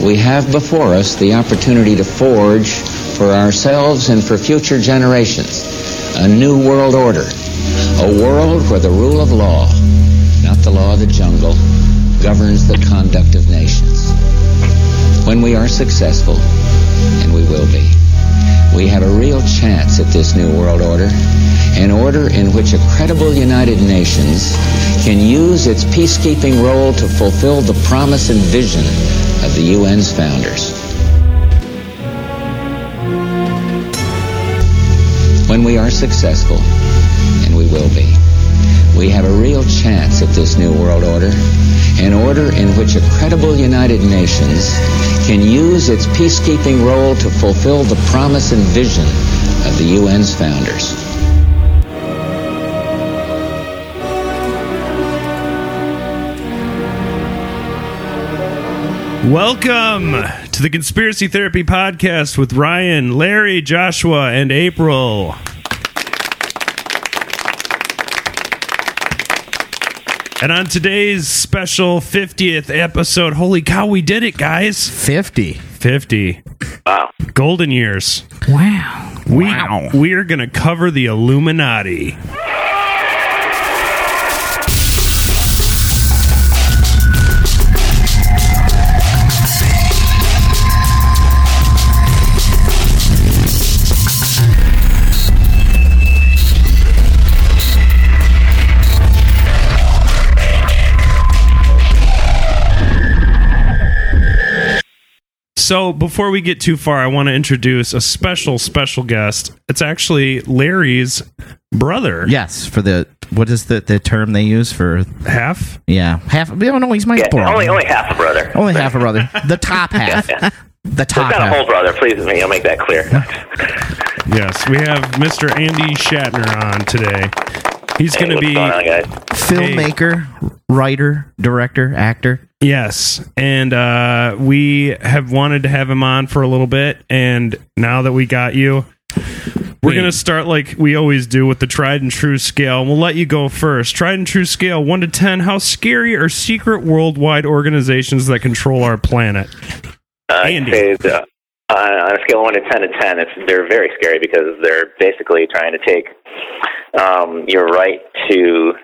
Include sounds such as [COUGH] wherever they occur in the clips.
we have before us the opportunity to forge for ourselves and for future generations a new world order. A world where the rule of law, not the law of the jungle, governs the conduct of nations. When we are successful, and we will be, we have a real chance at this new world order, an order in which a credible United Nations can use its peacekeeping role to fulfill the promise and vision of the UN's founders. When we are successful, and we will be, we have a real chance at this new world order, an order in which a credible United Nations can use its peacekeeping role to fulfill the promise and vision of the UN's founders. Welcome to the Conspiracy Therapy Podcast with Ryan, Larry, Joshua, and April. And on today's special 50th episode, holy cow, we did it, guys. 50. 50. Wow. Golden years. Wow. We, Wow. we are going to cover the Illuminati. So, before we get too far, I want to introduce a special, special guest. It's actually Larry's brother. Yes, for the what is the the term they use for Half? yeah half? We don't know. He's my Yeah, brother. only only half a brother. Only half a brother. The top half. Yeah. The It's top not a half. whole brother. Please, me. I'll make that clear. [LAUGHS] Yes, we have Mr. Andy Shatner on today. He's Hey, going to be. going on, guys? Filmmaker, writer, director, actor. Yes, and uh, we have wanted to have him on for a little bit, and now that we got you, we're Wait. gonna start like we always do with the tried and true scale. We'll let you go first. Tried and true scale, one to ten. How scary are secret worldwide organizations that control our planet? Uh, Andy. I'd say, uh, on a scale of one to ten to ten, it's they're very scary because they're basically trying to take um, your right to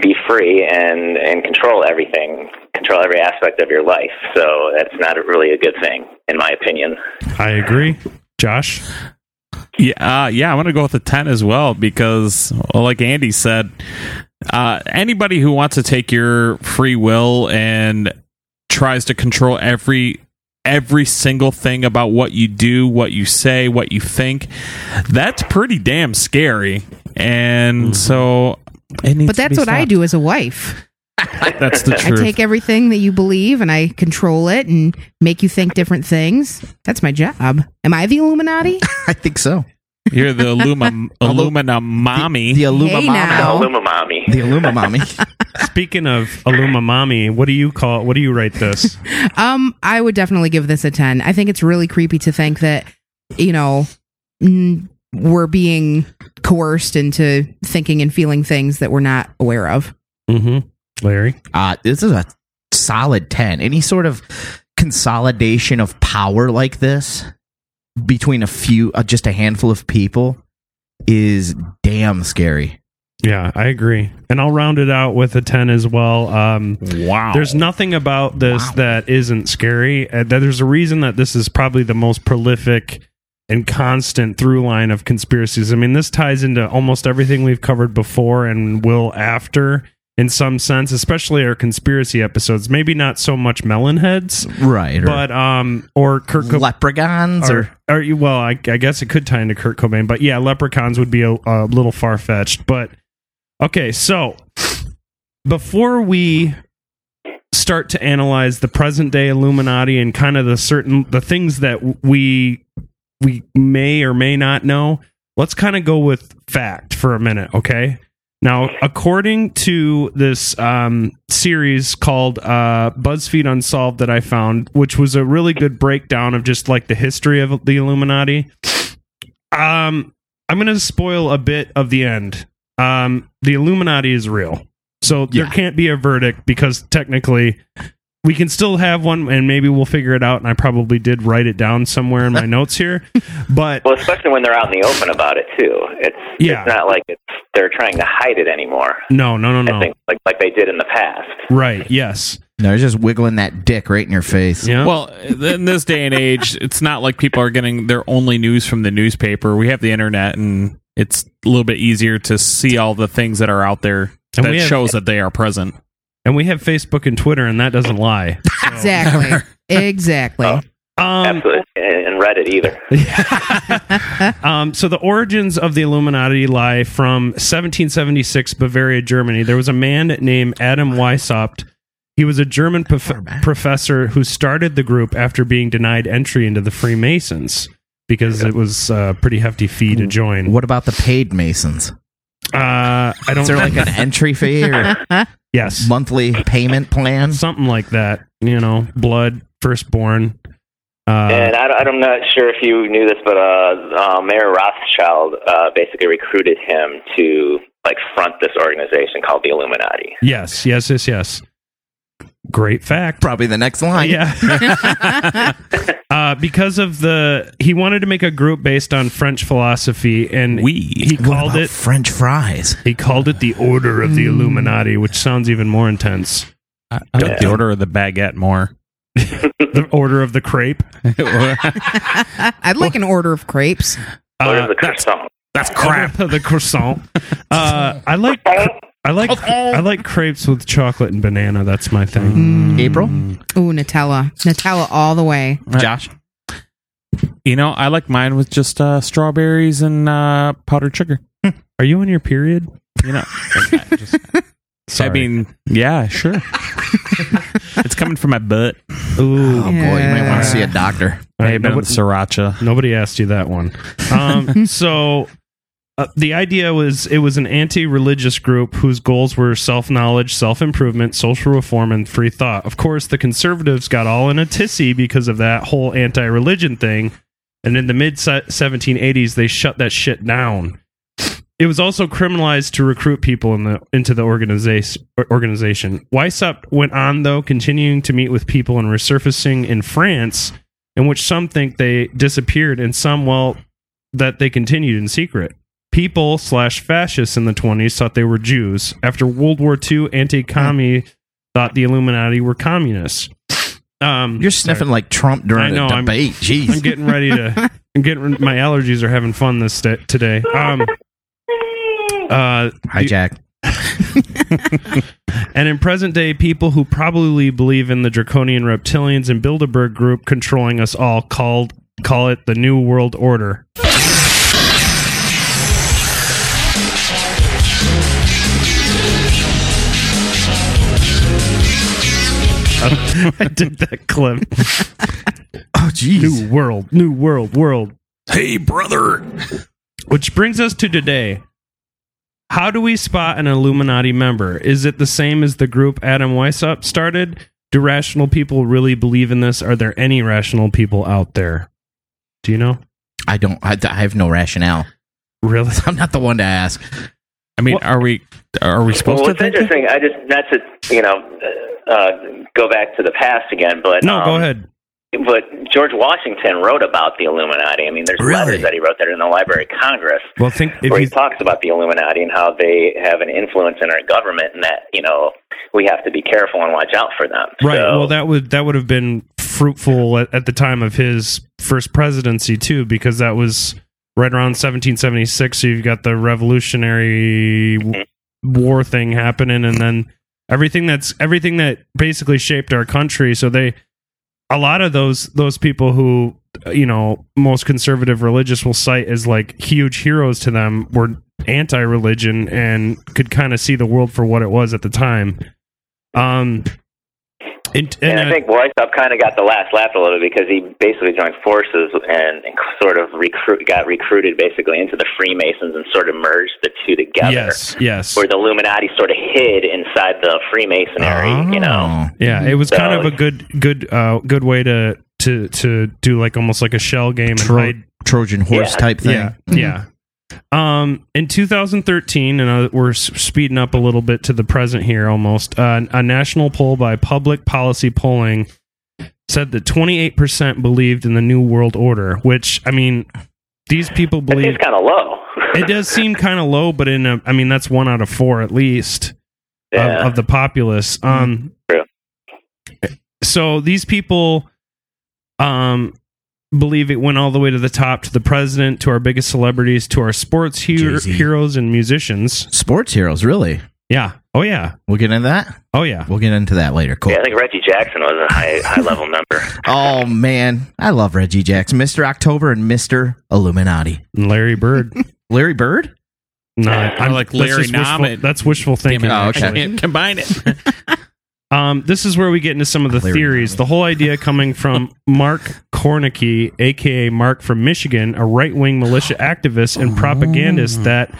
be free and and control everything, control every aspect of your life. So that's not really a good thing, in my opinion. I agree, Josh. Yeah, uh, yeah, I'm gonna go with a ten as well because, well, like Andy said, uh, anybody who wants to take your free will and tries to control every every single thing about what you do, what you say, what you think, that's pretty damn scary. And so, it needs But to that's be what I do as a wife. [LAUGHS] That's the truth. I take everything that you believe and I control it and make you think different things. That's my job. Am I the Illuminati? [LAUGHS] I think so. You're the Illuma, [LAUGHS] Illumina mommy. The Illuma Hey, Mama. now. Illumamami. The Illuma Mommy. Speaking of Illuma Mommy, what do you call? What do you rate this? Um, I would definitely give this a 10. I think it's really creepy to think that, you know, we're being coerced into thinking and feeling things that we're not aware of. Mm-hmm. Larry. Uh, this is a solid 10. Any sort of consolidation of power like this between a few, uh, just a handful of people is damn scary. Yeah, I agree, and I'll round it out with a ten as well. Um, wow. There's nothing about this Wow. that isn't scary. Uh, that there's a reason that this is probably the most prolific and constant through line of conspiracies. I mean, this ties into almost everything we've covered before and will after in some sense, especially our conspiracy episodes. Maybe not so much melon heads, Right. Or but um, or Kurt Cobain. leprechauns or, or, or you- well, I, I guess it could tie into Kurt Cobain, but yeah, leprechauns would be a, a little far fetched. But okay, so before we start to analyze the present day Illuminati and kind of the certain the things that we we may or may not know, let's kind of go with fact for a minute, okay? Now, according to this um, series called uh, BuzzFeed Unsolved that I found, which was a really good breakdown of just like the history of the Illuminati, um, I'm going to spoil a bit of the end. Um, the Illuminati is real. So there Yeah. can't be a verdict because technically we can still have one, and maybe we'll figure it out. And I probably did write it down somewhere in my [LAUGHS] notes here, but Well, especially when they're out in the open about it too. It's Yeah. it's not like it's they're trying to hide it anymore. no, no, no, I no. think like like they did in the past. Right? Yes. They're just wiggling that dick right in your face. Yeah. Well, in this day and age, it's not like people are getting their only news from the newspaper. We have the internet, and it's a little bit easier to see all the things that are out there And that have- shows that they are present. And we have Facebook and Twitter, and that doesn't lie. [LAUGHS] Exactly. exactly. Oh. Um, Absolutely, and and Reddit either. [LAUGHS] um, so the origins of the Illuminati lie from 1776 Bavaria, Germany. There was a man named Adam Weishaupt. He was a German prof- professor who started the group after being denied entry into the Freemasons because it was a pretty hefty fee to join. What about the paid Masons? Uh, I don't. Is there like an entry fee or [LAUGHS] yes, monthly payment plan? something like that. You know, blood, firstborn. Uh, and I, I'm not sure if you knew this, but uh, uh, Mayer Rothschild uh, basically recruited him to like front this organization called the Illuminati. yes, yes, yes, yes. Great fact. Probably the next line. Yeah. [LAUGHS] uh, because of the, he wanted to make a group based on French philosophy, and We. he What called about it French fries. he called it the Order of the Illuminati, which sounds even more intense. I, I like the order of the baguette more. [LAUGHS] The Order of the Crepe. [LAUGHS] I'd like an order of crepes. What Uh, is the croissant? That's crap. of the croissant. Uh, I like I like I like crepes with chocolate and banana. That's my thing. April? Ooh, Nutella. Nutella all the way. Josh? You know, I like mine with just uh, strawberries and uh, powdered sugar. [LAUGHS] Are you on your period? You know, [LAUGHS] I, just, Sorry. I mean, yeah, sure. [LAUGHS] it's coming from my butt. Ooh, Oh boy, you might want to see a doctor. All Hey, right, been on nobody- the sriracha. Nobody asked you that one. Um, so uh, the idea was it was an anti-religious group whose goals were self-knowledge, self-improvement, social reform, and free thought. Of course, the conservatives got all in a tizzy because of that whole anti-religion thing, and in the mid 1780s they shut that shit down. It was also criminalized to recruit people in the into the organization. Organization. Went on though, continuing to meet with people and resurfacing in France in which some think they disappeared and some well that they continued in secret people slash fascists in the 20s thought they were jews after world war ii anti-commie thought the illuminati were communists um You're sniffing like Trump during know, a I'm- debate. Jeez. i'm getting ready to [LAUGHS] i'm getting my allergies are having fun this day, today um uh Hi, Jack. [LAUGHS] And in present day, people who probably believe in the draconian reptilians and Bilderberg group controlling us all called call it the New World Order. [LAUGHS] I did that clip. [LAUGHS] Oh, jeez. New world, new world, world. Hey, brother. Which brings us to today. How do we spot an Illuminati member? Is it the same as the group Adam Weishaupt started? Do rational people really believe in this? Are there any rational people out there? Do you know? I don't. I, I have no rationale. Really? [LAUGHS] I'm not the one to ask. I mean, What- are we are we Well, supposed what's to think? that? interesting, I just not to you know uh, go back to the past again, but No, um, go ahead. But George Washington wrote about the Illuminati. I mean, there's Really? letters that he wrote that are in the Library of Congress Well, think if where he talks about the Illuminati and how they have an influence in our government, and that you know we have to be careful and watch out for them. right. So, well, that would that would have been fruitful at, at the time of his first presidency too, because that was right around 1776. So you've got the Revolutionary War thing happening, and then everything that's everything that basically shaped our country. So they, a lot of those those people who you know most conservative religious will cite as like huge heroes to them were anti-religion and could kind of see the world for what it was at the time. Um, and, and and, I uh, think Weishaupt kind of got the last laugh a little bit because he basically joined forces and, and sort of recruit got recruited basically into the Freemasons and sort of merged the two together. yes, yes, Where the Illuminati sort of hid inside the Freemasonry, you know. Oh. yeah. It was kind of a good, good, uh, good way to to to do like almost like a shell game and hide. Trojan horse Yeah. type thing. Yeah, yeah. Um, in 2013, and uh, we're speeding up a little bit to the present here almost, uh, a national poll by Public Policy Polling said that 28% believed in the New World Order, which, I mean, these people believe seems kind of low. [LAUGHS] it does seem kind of low, but in a, I mean, that's one out of four at least yeah. of, of the populace. Um, True. so these people, um, believe it went all the way to the top to the president, to our biggest celebrities, to our sports he- heroes and musicians. Sports heroes, really? Yeah. Oh yeah. We'll get into that. Oh yeah. We'll get into that later. Cool. yeah, I think Reggie Jackson was a high [LAUGHS] high level member. Oh man, I love Reggie Jackson, Mister October, and Mister Illuminati. And Larry Bird. [LAUGHS] Larry Bird. No, I'm like Larry just wishful, That's wishful thinking. Oh, okay. I can't combine it. [LAUGHS] Um, this is where we get into some of the Larry theories. Nom. The whole idea coming from [LAUGHS] Mark Koernke, aka Mark from Michigan, a right wing militia activist and propagandist that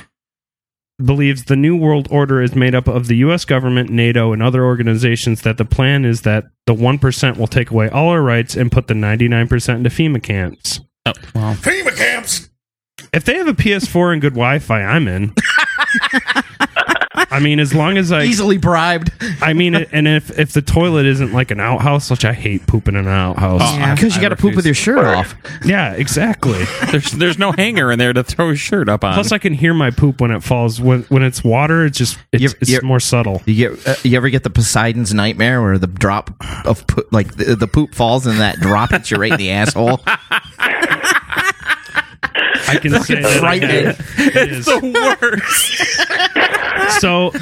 believes the New World Order is made up of the U.S. government, NATO, and other organizations. That the plan is that the one percent will take away all our rights and put the ninety nine percent into FEMA camps. Oh, well. FEMA camps. If they have a PS4 and good Wi-Fi, I'm in. [LAUGHS] I mean, as long as I Easily bribed. I mean, [LAUGHS] and if if the toilet isn't like an outhouse, which I hate pooping in an outhouse. Yeah. Because you got to poop with your refuse. shirt off. Yeah, exactly. There's there's no hanger in there to throw his shirt up on. Plus, I can hear my poop when it falls. When when it's water, it's just it's, You're- it's you're- more subtle. You get uh, you ever get the Poseidon's nightmare where the drop of po- like the, the poop falls and that drop hits you right in the asshole? [LAUGHS] I can say that. I frightening. have. It is. the worst. [LAUGHS] So,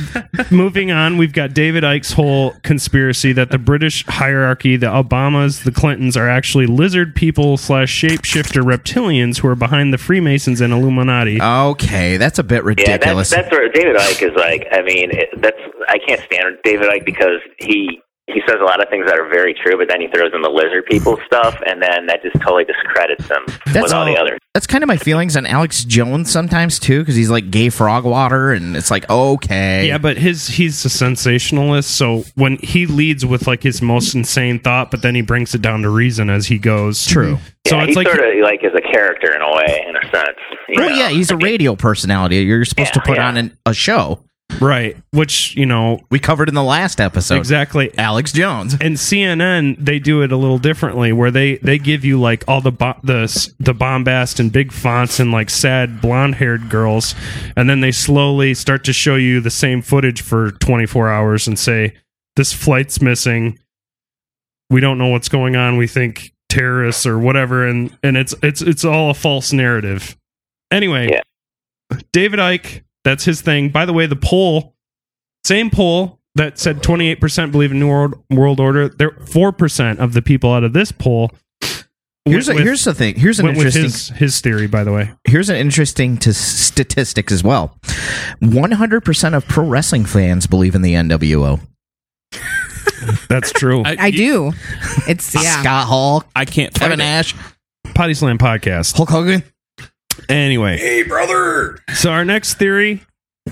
moving on, we've got David Icke's whole conspiracy that the British hierarchy, the Obamas, the Clintons, are actually lizard people slash shapeshifter reptilians who are behind the Freemasons and Illuminati. Okay, that's a bit Yeah, ridiculous. that's that's where David Icke is like. I mean, it, that's I can't stand David Icke because he he says a lot of things that are very true, but then he throws in the lizard people [LAUGHS] stuff, and then that just totally discredits him That's with all the all- others. that's kind of my feelings on Alex Jones sometimes too, because he's like gay frog water, and it's like okay, Yeah, but his he's a sensationalist, so when he leads with like his most insane thought, but then he brings it down to reason as he goes. True. So yeah, it's he like sort of like is a character in a way, in a sense. you well, know? yeah, he's a radio personality. You're supposed to put yeah. on an, a show. Right, which you know We covered in the last episode. exactly. Alex Jones. And CNN they do it a little differently, where they they give you like all the bo- the the bombast and big fonts and like sad blonde haired girls, and then they slowly start to show you the same footage for 24 hours and say this flight's missing. We don't know what's going on. We think terrorists or whatever, and and it's it's it's all a false narrative. Anyway, Yeah. David Icke, that's his thing. By the way, the poll, same poll that said 28% believe in New World, world Order. There, 4% of the people out of this poll. Here's a, with- here's the thing. Here's an went with interesting his, his theory, by the way. here's an interesting to statistics as well. 100% of pro wrestling fans believe in the NWO. That's true. I do. It's yeah. Scott Hall, I can't Kevin it. Nash, Potty Slam podcast. Hulk Hogan. Anyway, Hey, brother. so our next theory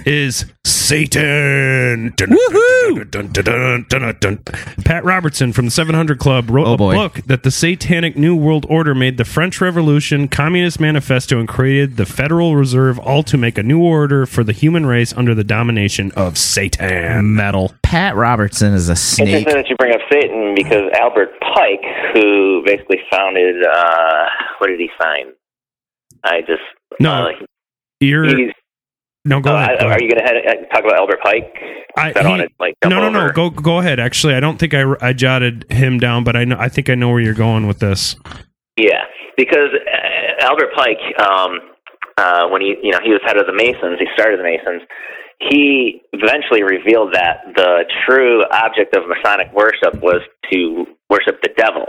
is Satan. Woohoo! Pat Robertson from the 700 Club wrote Oh, a boy. book that the Satanic New World Order made the French Revolution, Communist Manifesto, and created the Federal Reserve, all to make a new order for the human race under the domination of Satan. Metal. Pat Robertson is a snake. Interesting that you bring up Satan because Albert Pike, who basically founded, uh, what did he sign? I just No, uh, You're no. Go uh, ahead. Go are ahead. you going to talk about Albert Pike? I- he- like no, no, no. Go, go ahead. Actually, I don't think I, I jotted him down, but I know. I think I know where you're going with this. Yeah, because uh, Albert Pike, um, uh, when he you know he was head of the Masons, he started the Masons. He eventually revealed that the true object of Masonic worship was to worship the devil.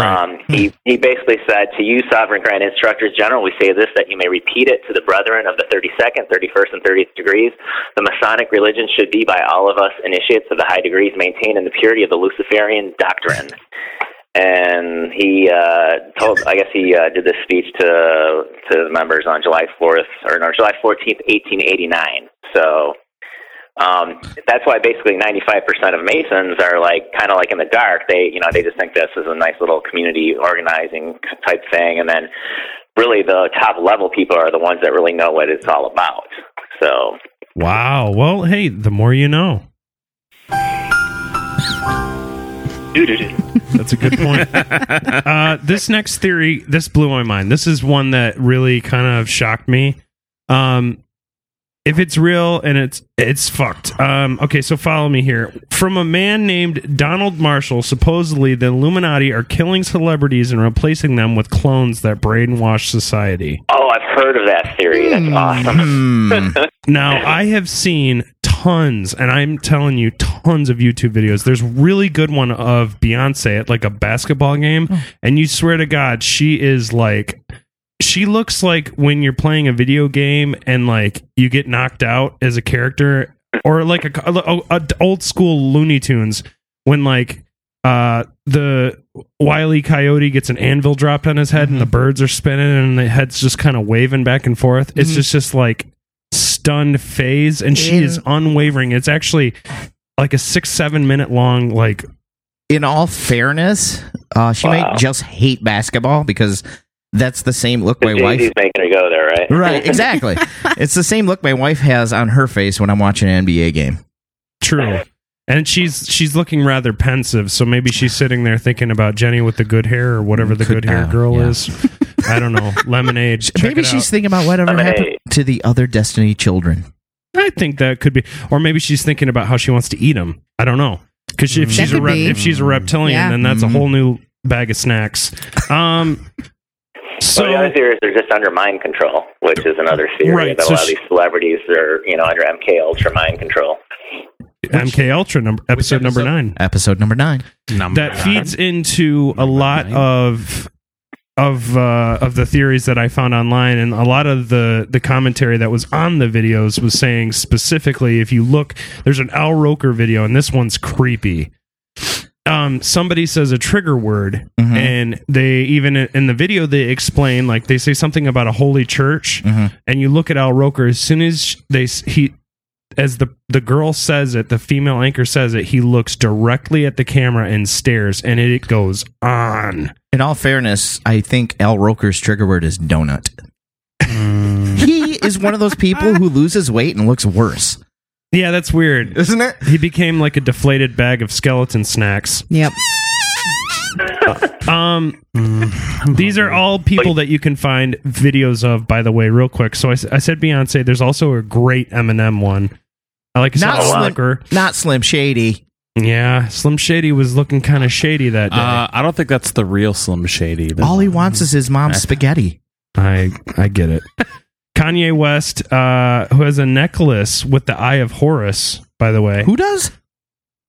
Um, he he basically said, "To you, sovereign grand instructors general, we say this that you may repeat it to the brethren of the thirty second, thirty first, and thirtieth degrees. The Masonic religion should be by all of us initiates of the high degrees maintained in the purity of the Luciferian doctrine." and he uh, told. I guess he uh, did this speech to to the members on July fourth or no, July fourteenth, eighteen eighty nine. So um, that's why basically ninety five percent of Masons are like kind of like in the dark. They you know they just think this is a nice little community organizing type thing, and then really the top level people are the ones that really know what it's all about. So Wow. Well, hey, the more you know. [LAUGHS] That's a good point. uh, this next theory, this blew my mind. This is one that really kind of shocked me. Um, if it's real and it's it's fucked. Um, okay, so follow me here. From a man named Donald Marshall, supposedly the Illuminati are killing celebrities and replacing them with clones that brainwash society. oh, I've heard of that theory. That's awesome. Hmm. [LAUGHS] Now, I have seen tons, and I'm telling you, tons of YouTube videos. There's really good one of Beyonce at like a basketball game, and you swear to God, she is like, she looks like when you're playing a video game and like you get knocked out as a character, or like a, a, a old school Looney Tunes when like uh the wily coyote gets an anvil dropped on his head and the birds are spinning and the head's just kind of waving back and forth. It's just just like stunned phase and she In- is unwavering. It's actually like a six seven minute long like in all fairness, uh, she Wow. might just hate basketball because that's the same look my Jay-Z's wife. making her go there, right? Right, [LAUGHS] exactly. it's the same look my wife has on her face when I'm watching an NBA game. true and she's she's looking rather pensive so maybe she's sitting there thinking about jenny with the good hair or whatever the Could- good hair uh, girl yeah. is i don't know [LAUGHS] lemonade Check Maybe it she's out. thinking about whatever Hey. happened to the other Destiny children. I think that could be, or maybe she's thinking about how she wants to eat them. I don't know, because if That she's a rep, be. if she's a reptilian, Yeah. then that's a Mhm. whole new bag of snacks. Um, So so the other theory is they're just under mind control, which is another theory Right, that so a lot of these celebrities are, you know, under MK Ultra mind control. MK Ultra number episode number nine Episode number nine. Number that feeds into a lot of of uh, of the theories that I found online, and a lot of the the commentary that was on the videos was saying specifically, if you look, there's an Al Roker video, and this one's creepy. Um, somebody says a trigger word, Mhm. and they even in the video they explain like they say something about a holy church, Mhm. and you look at Al Roker as soon as they he as the the girl says it, the female anchor says it, he looks directly at the camera and stares, and it goes on. In all fairness, I think Al Roker's trigger word is donut. he is one of those people who loses weight and looks worse, Yeah, that's weird. isn't it? He became like a deflated bag of skeleton snacks. Yep. [LAUGHS] Um, these are all people that you can find videos of. By the way, real quick. So I, s- I said Beyonce. There's also a great Eminem one. I like I said, Not Al Slim, Roker. not Slim Shady. Yeah, Slim Shady was looking kind of shady that day. Uh, I don't think that's the real Slim Shady. The- All he wants is his mom's spaghetti. I I get it. [LAUGHS] Kanye West, uh, who has a necklace with the Eye of Horus, by the way. Who does?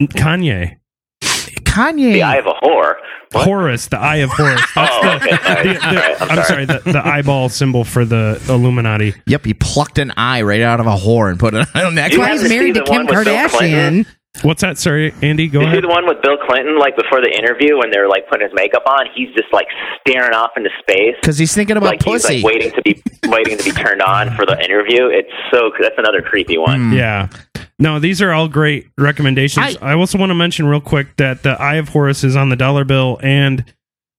Kanye. Kanye. The Eye of a Whore. What? Horus, the Eye of Horus. [LAUGHS] That's Oh, the, okay, sorry. the- the- All right, I'm I'm sorry, the, the eyeball symbol for the Illuminati. Yep, he plucked an eye right out of a whore and put it on a You That's why necklace. have he's married to Kim one with Kardashian. What's that? Sorry, Andy, go You see ahead. the one with Bill Clinton, like before the interview when they're like putting his makeup on, he's just like staring off into space. Because he's thinking about like pussy. he's like waiting to be waiting to be turned on for the interview. It's so that's another creepy one. Hmm. Yeah. No, these are all great recommendations. I, also want to mention real quick that the Eye of Horus is on the dollar bill and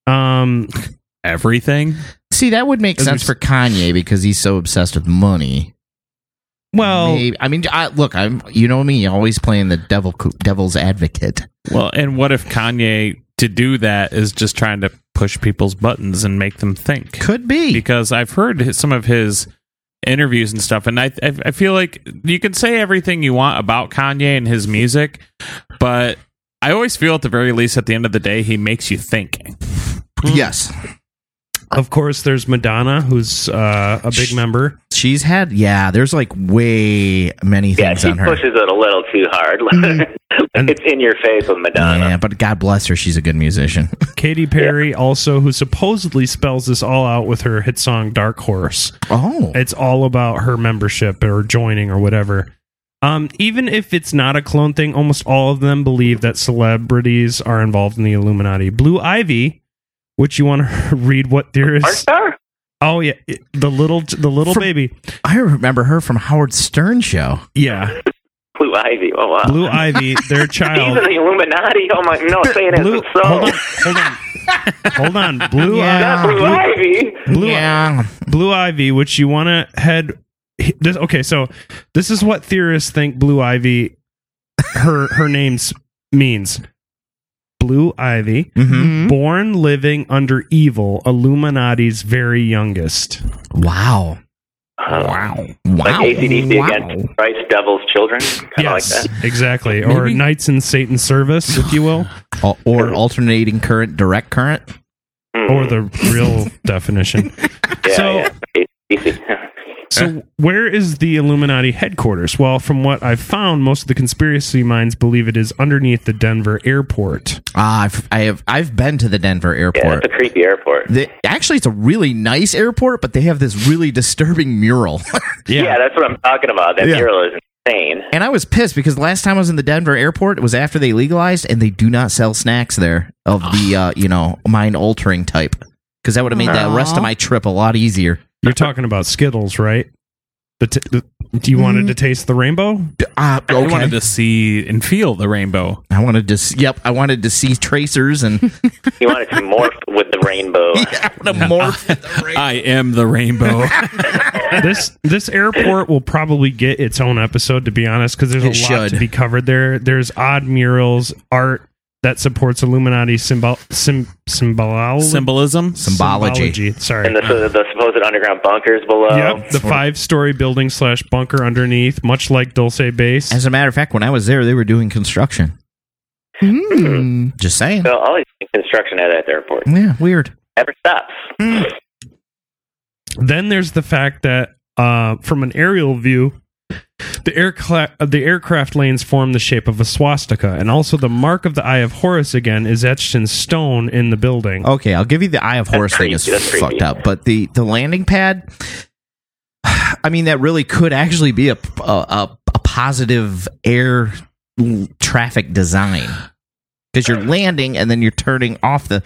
um everything. See, that would make sense for Kanye because he's so obsessed with money. Well Maybe, I mean, I, look, I'm you know me, always playing the devil devil's advocate. Well, and what if Kanye to do that is just trying to push people's buttons and make them think? Could be. because I've heard his- some of his interviews and stuff, and I, I I feel like you can say everything you want about Kanye and his music, but I always feel at the very least at the end of the day he makes you think. yes, of course there's Madonna who's uh, a big member. she's had. Yeah, there's like way many Yeah, things she on her. pushes it a little too hard. [LAUGHS] And- it's in your face with Madonna. Yeah, but God bless her, she's a good musician. [LAUGHS] Katy Perry also who supposedly spells this all out with her hit song Dark Horse. oh, It's all about her membership or joining or whatever. Um, even if it's not a clone thing, almost all of them believe that celebrities are involved in the Illuminati. Blue Ivy, which you want to [LAUGHS] read what there Aren't is. Oh yeah, the little the little From- baby. I remember her from Howard Stern show. Yeah, Blue Ivy. Oh wow. Blue Ivy, their He's [LAUGHS] child. in the Illuminati. Oh my! No, saying Blue, it's so. hold on, hold on, hold on. Blue, Yeah. Not Blue Ivy. Blue, yeah. Blue Ivy, which you want to head. This, okay, so this is what theorists think Blue Ivy, her her name's means. Blue Ivy, hmm born living under evil, Illuminati's very youngest. Wow. Wow. Wow. Like ACDC wow. against Christ, Devil's Children. Kind of like yes, that. exactly. Or Knights in Satan's service, if you will, [LAUGHS] Al- Or alternating current, direct current. Hmm. or the real [LAUGHS] definition. yeah, so- yeah. [LAUGHS] ACDC. So, where is the Illuminati headquarters? Well, from what I've found, most of the conspiracy minds believe it is underneath the Denver airport. Ah, I've, I have I've been to the Denver yeah, airport. it's a creepy airport. The- actually, it's a really nice airport, but they have this really disturbing mural. [LAUGHS] Yeah. that's what I'm talking about. That Yeah. mural is insane. and I was pissed because last time I was in the Denver airport, it was after they legalized, and they do not sell snacks there of the [GASPS] uh, you know mind altering type. Because that would have made the rest of my trip a lot easier. You're talking about Skittles, right? The t- the, do you wanted to taste the rainbow? Uh, I wanted to see and feel the rainbow. I wanted to. s- Yep, I wanted to see tracers and [LAUGHS] you wanted to morph with the rainbow. [LAUGHS] yeah, I want to morph. [LAUGHS] I am the rainbow. this this airport will probably get its own episode, to be honest, because there's a It lot should. to be covered there. There's odd murals, art that supports Illuminati symbol sim, symbol Symbolism. Symbology. Sorry. And the, the supposed underground bunkers below. Yep, the five-story building slash bunker underneath, much like Dulce Base. As a matter of fact, when I was there, they were doing construction. Hmm. Just saying. So always construction at that airport. Yeah, weird. Never stops. Then there's the fact that uh, from an aerial view, the aircraft the aircraft lanes form the shape of a swastika, and also the mark of the Eye of Horus again is etched in stone in the building. Okay, I'll give you the Eye of Horus thing is creepy, that's creepy. fucked up, but the the landing pad. [SIGHS] I mean, that really could actually be a a, a, a positive air traffic design because you're landing and then you're turning off the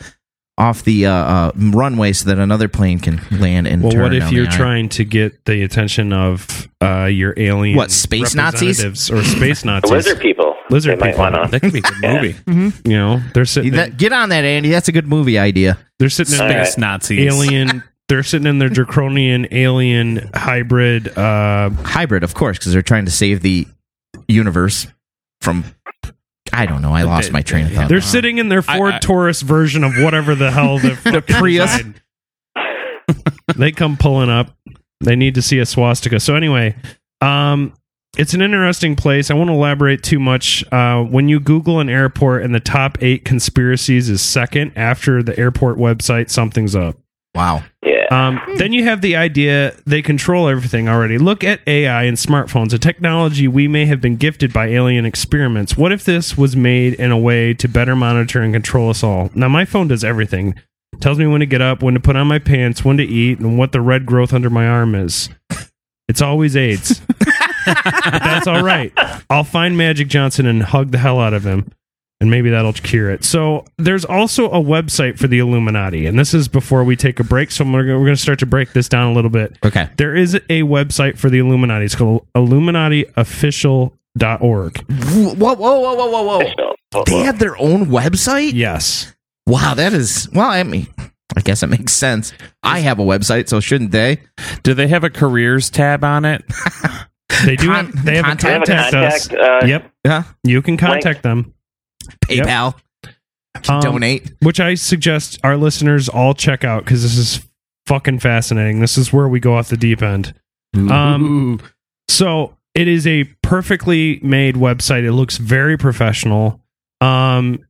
off the uh, uh, runway so that another plane can land and Well, turn what if down you're aisle. trying to get the attention of uh, your alien What, space Nazis? or space The [LAUGHS] Nazis? lizard people. Lizard they people. wanna- That could be a good movie. [LAUGHS] You know, they're sitting. That- get on that, Andy? That's a good movie idea. they're sitting in All right. Space Nazis. alien. They're sitting in their [LAUGHS] draconian alien hybrid. Uh, Hybrid, of course, because they're trying to save the universe from. I don't know. I lost my train of thought. They're sitting in their I- Ford I- Taurus version of whatever the hell the, [LAUGHS] the Prius. they come pulling up. They need to see a swastika. So anyway, um, it's an interesting place. I won't elaborate too much. Uh, when you Google an airport and the top eight conspiracies is second after the airport website, something's up. Wow. Yeah. Um, then you have the idea they control everything already. Look at AI and smartphones, a technology we may have been gifted by alien experiments. What if this was made in a way to better monitor and control us all? Now, my phone does everything. Tells me when to get up, when to put on my pants, when to eat, and what the red growth under my arm is. It's always AIDS. but [LAUGHS] that's all right. I'll find Magic Johnson and hug the hell out of him and maybe that'll cure it. So there's also a website for the Illuminati, and this is before we take a break. So we're gonna, we're going to start to break this down a little bit. Okay. There is a website for the Illuminati. It's called IlluminatiOfficial.org. Whoa, whoa, whoa, whoa, whoa, whoa! They have their own website. Yes. Wow, that is well. I mean, I guess it makes sense. I have a website, so shouldn't they? Do they have a careers tab on it? They do. Con- have, they have contact- they have a a contact us. Uh, Yep. Yeah. You can contact them. Yep. PayPal. Um, Donate. which I suggest our listeners all check out because this is fucking fascinating. This is where we go off the deep end. Um, so it is a perfectly made website. It looks very professional. Um,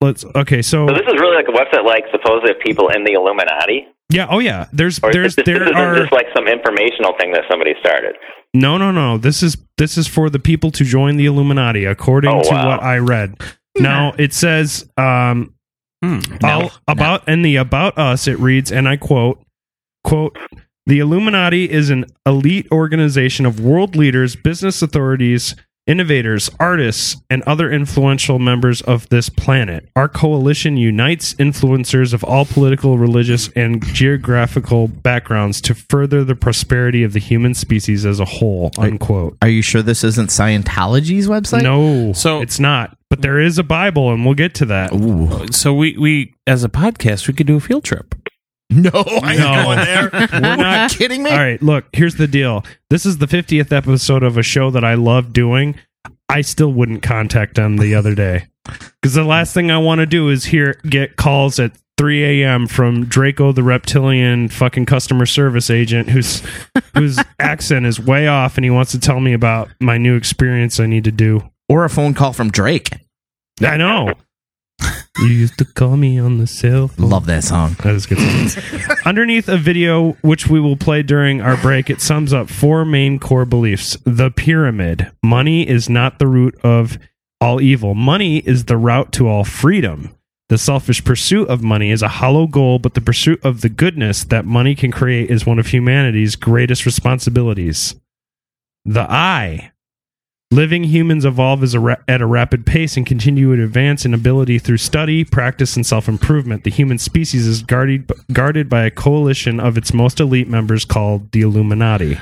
let's okay. So So this is really like a website like supposedly of people in the Illuminati, yeah, oh yeah. There's or there's this, there this are just like some informational thing that somebody started. no no no. This is this is for the people to join the Illuminati, according Oh, to wow. what I read. Now it says um Hmm. all about in the about us it reads and i quote quote the illuminati is an elite organization of world leaders business authorities innovators, artists, and other influential members of this planet. Our coalition unites influencers of all political, religious, and geographical backgrounds to further the prosperity of the human species as a whole. Unquote. Are you sure this isn't Scientology's website? no, So- it's not. But there is a Bible, and we'll get to that. Ooh. So we we as a podcast we could do a field trip. No, I ain't No. going there. [LAUGHS] We're not kidding me. All right, look, here's the deal. This is the 50th episode of a show that I love doing. I still wouldn't contact them the other day. Because the last thing I want to do is hear get calls at 3 a.m. from Draco the reptilian fucking customer service agent whose [LAUGHS] whose accent is way off and he wants to tell me about my new experience I need to do. Or a phone call from Drake. I know. You used to call me on the cell phone. Love that song. That is good. [LAUGHS] Underneath a video, which we will play during our break, it sums up four main core beliefs. The pyramid. Money is not the root of all evil. Money is the route to all freedom. The selfish pursuit of money is a hollow goal, but the pursuit of the goodness that money can create is one of humanity's greatest responsibilities. The I. Living humans evolve as a ra- at a rapid pace and continue to advance in ability through study, practice, and self improvement. The human species is guarded, guarded by a coalition of its most elite members called the Illuminati.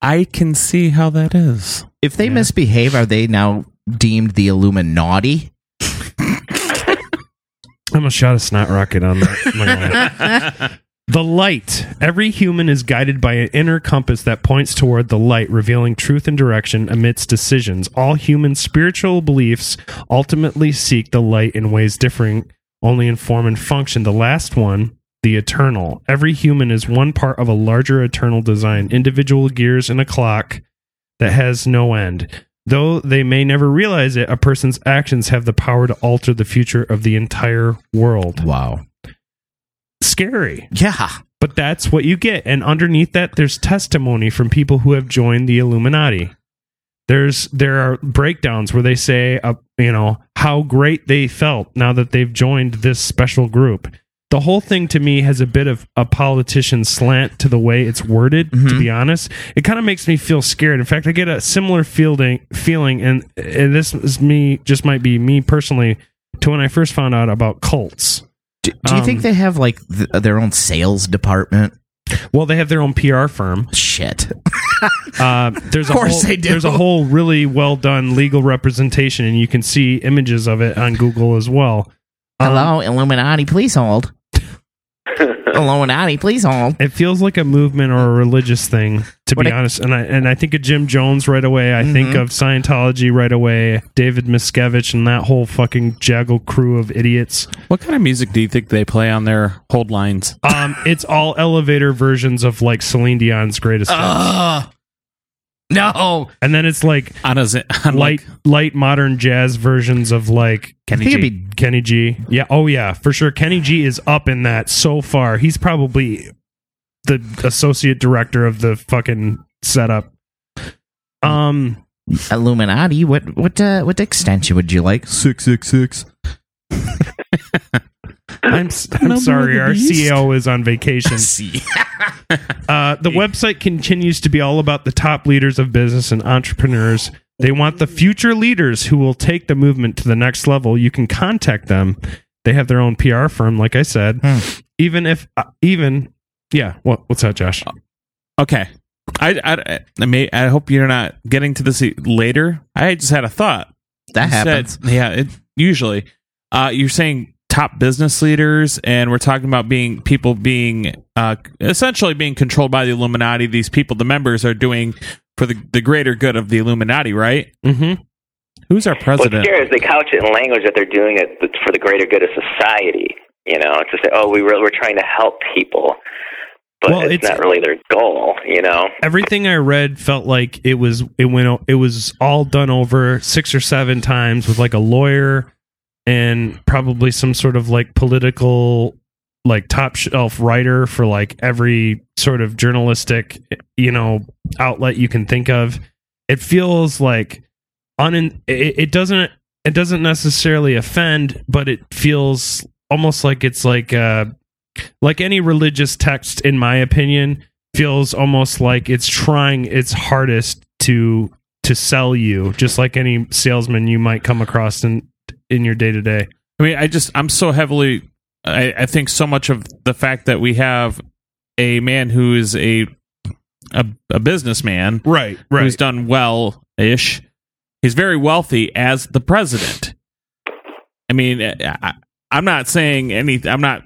I can see how that is. If they misbehave, are they now deemed the Illuminati? I'm a shot a snot rocket on that. [LAUGHS] the light. Every human is guided by an inner compass that points toward the light, revealing truth and direction amidst decisions. All human spiritual beliefs ultimately seek the light in ways differing only in form and function. The last one, the eternal. Every human is one part of a larger eternal design, individual gears in a clock that has no end. Though they may never realize it, a person's actions have the power to alter the future of the entire world. Wow. Scary. Yeah. But that's what you get. And underneath that, there's testimony from people who have joined the Illuminati. There's there are breakdowns where they say, uh, you know, how great they felt now that they've joined this special group. The whole thing to me has a bit of a politician slant to the way it's worded. To Mhm. be honest, it kind of makes me feel scared. In fact, I get a similar feeling, feeling, and, and this is me, just might be me personally, to when I first found out about cults. Do, do you think Um, they have like th- their own sales department? Well, they have their own PR firm. Shit. [LAUGHS] Uh, there's a Of course whole, they do. There's a whole really well done legal representation, and you can see images of it on Google as well. Um, Hello, Illuminati, please hold. Illuminati, please hold. It feels like a movement or a religious thing, to What be I- honest. And I and I think of Jim Jones right away. I think Mhm. of Scientology right away. David Miscavige and that whole fucking Jaggle crew of idiots. What kind of music do you think they play on their hold lines? Um, it's all elevator versions of like Celine Dion's greatest hits, Ugh. No. and then it's like On a zi- on light, light modern jazz versions of like I think it'd be Kenny G. Yeah. Oh, yeah, for sure. Kenny G is up in that so far. He's probably the associate director of the fucking setup. Um, Illuminati. What what uh, what extension would you like? Six six six. [LAUGHS] I'm s- I'm sorry. Our. CEO is on vacation. [LAUGHS] [LAUGHS] Uh, the website continues to be all about the top leaders of business and entrepreneurs. They want the future leaders who will take the movement to the next level. You can contact them. They have their own PR firm, like I said. Hmm. Even if, uh, even, yeah. What, what's that, Josh? Okay. I, I, I, may, I hope you're not getting to this later. I just had a thought. That You said- happens. yeah, it, usually. Uh, you're saying top business leaders, and we're talking about being people being uh, essentially being controlled by the Illuminati. These people, the members, are doing for the, the greater good of the Illuminati, right? Mm-hmm. Who's our What's president? scary is they couch it in language that they're doing it for the greater good of society. You know, to say, "Oh, we re- we're trying to help people," but Well, it's, it's- not really their goal. You know, everything I read felt like it was it went it was all done over six or seven times with like a lawyer and probably some sort of like political like top shelf writer for like every sort of journalistic you know outlet you can think of. It feels like un it, doesn't it doesn't necessarily offend, but it feels almost like it's like uh like any religious text in my opinion feels almost like it's trying its hardest to to sell you, just like any salesman you might come across in in your day to day. I mean, I just I'm so heavily. I, I think so much of the fact that we have a man who is a a, a businessman Right, who's done well ish. He's very wealthy as the president. I mean, I, I'm not saying any. I'm not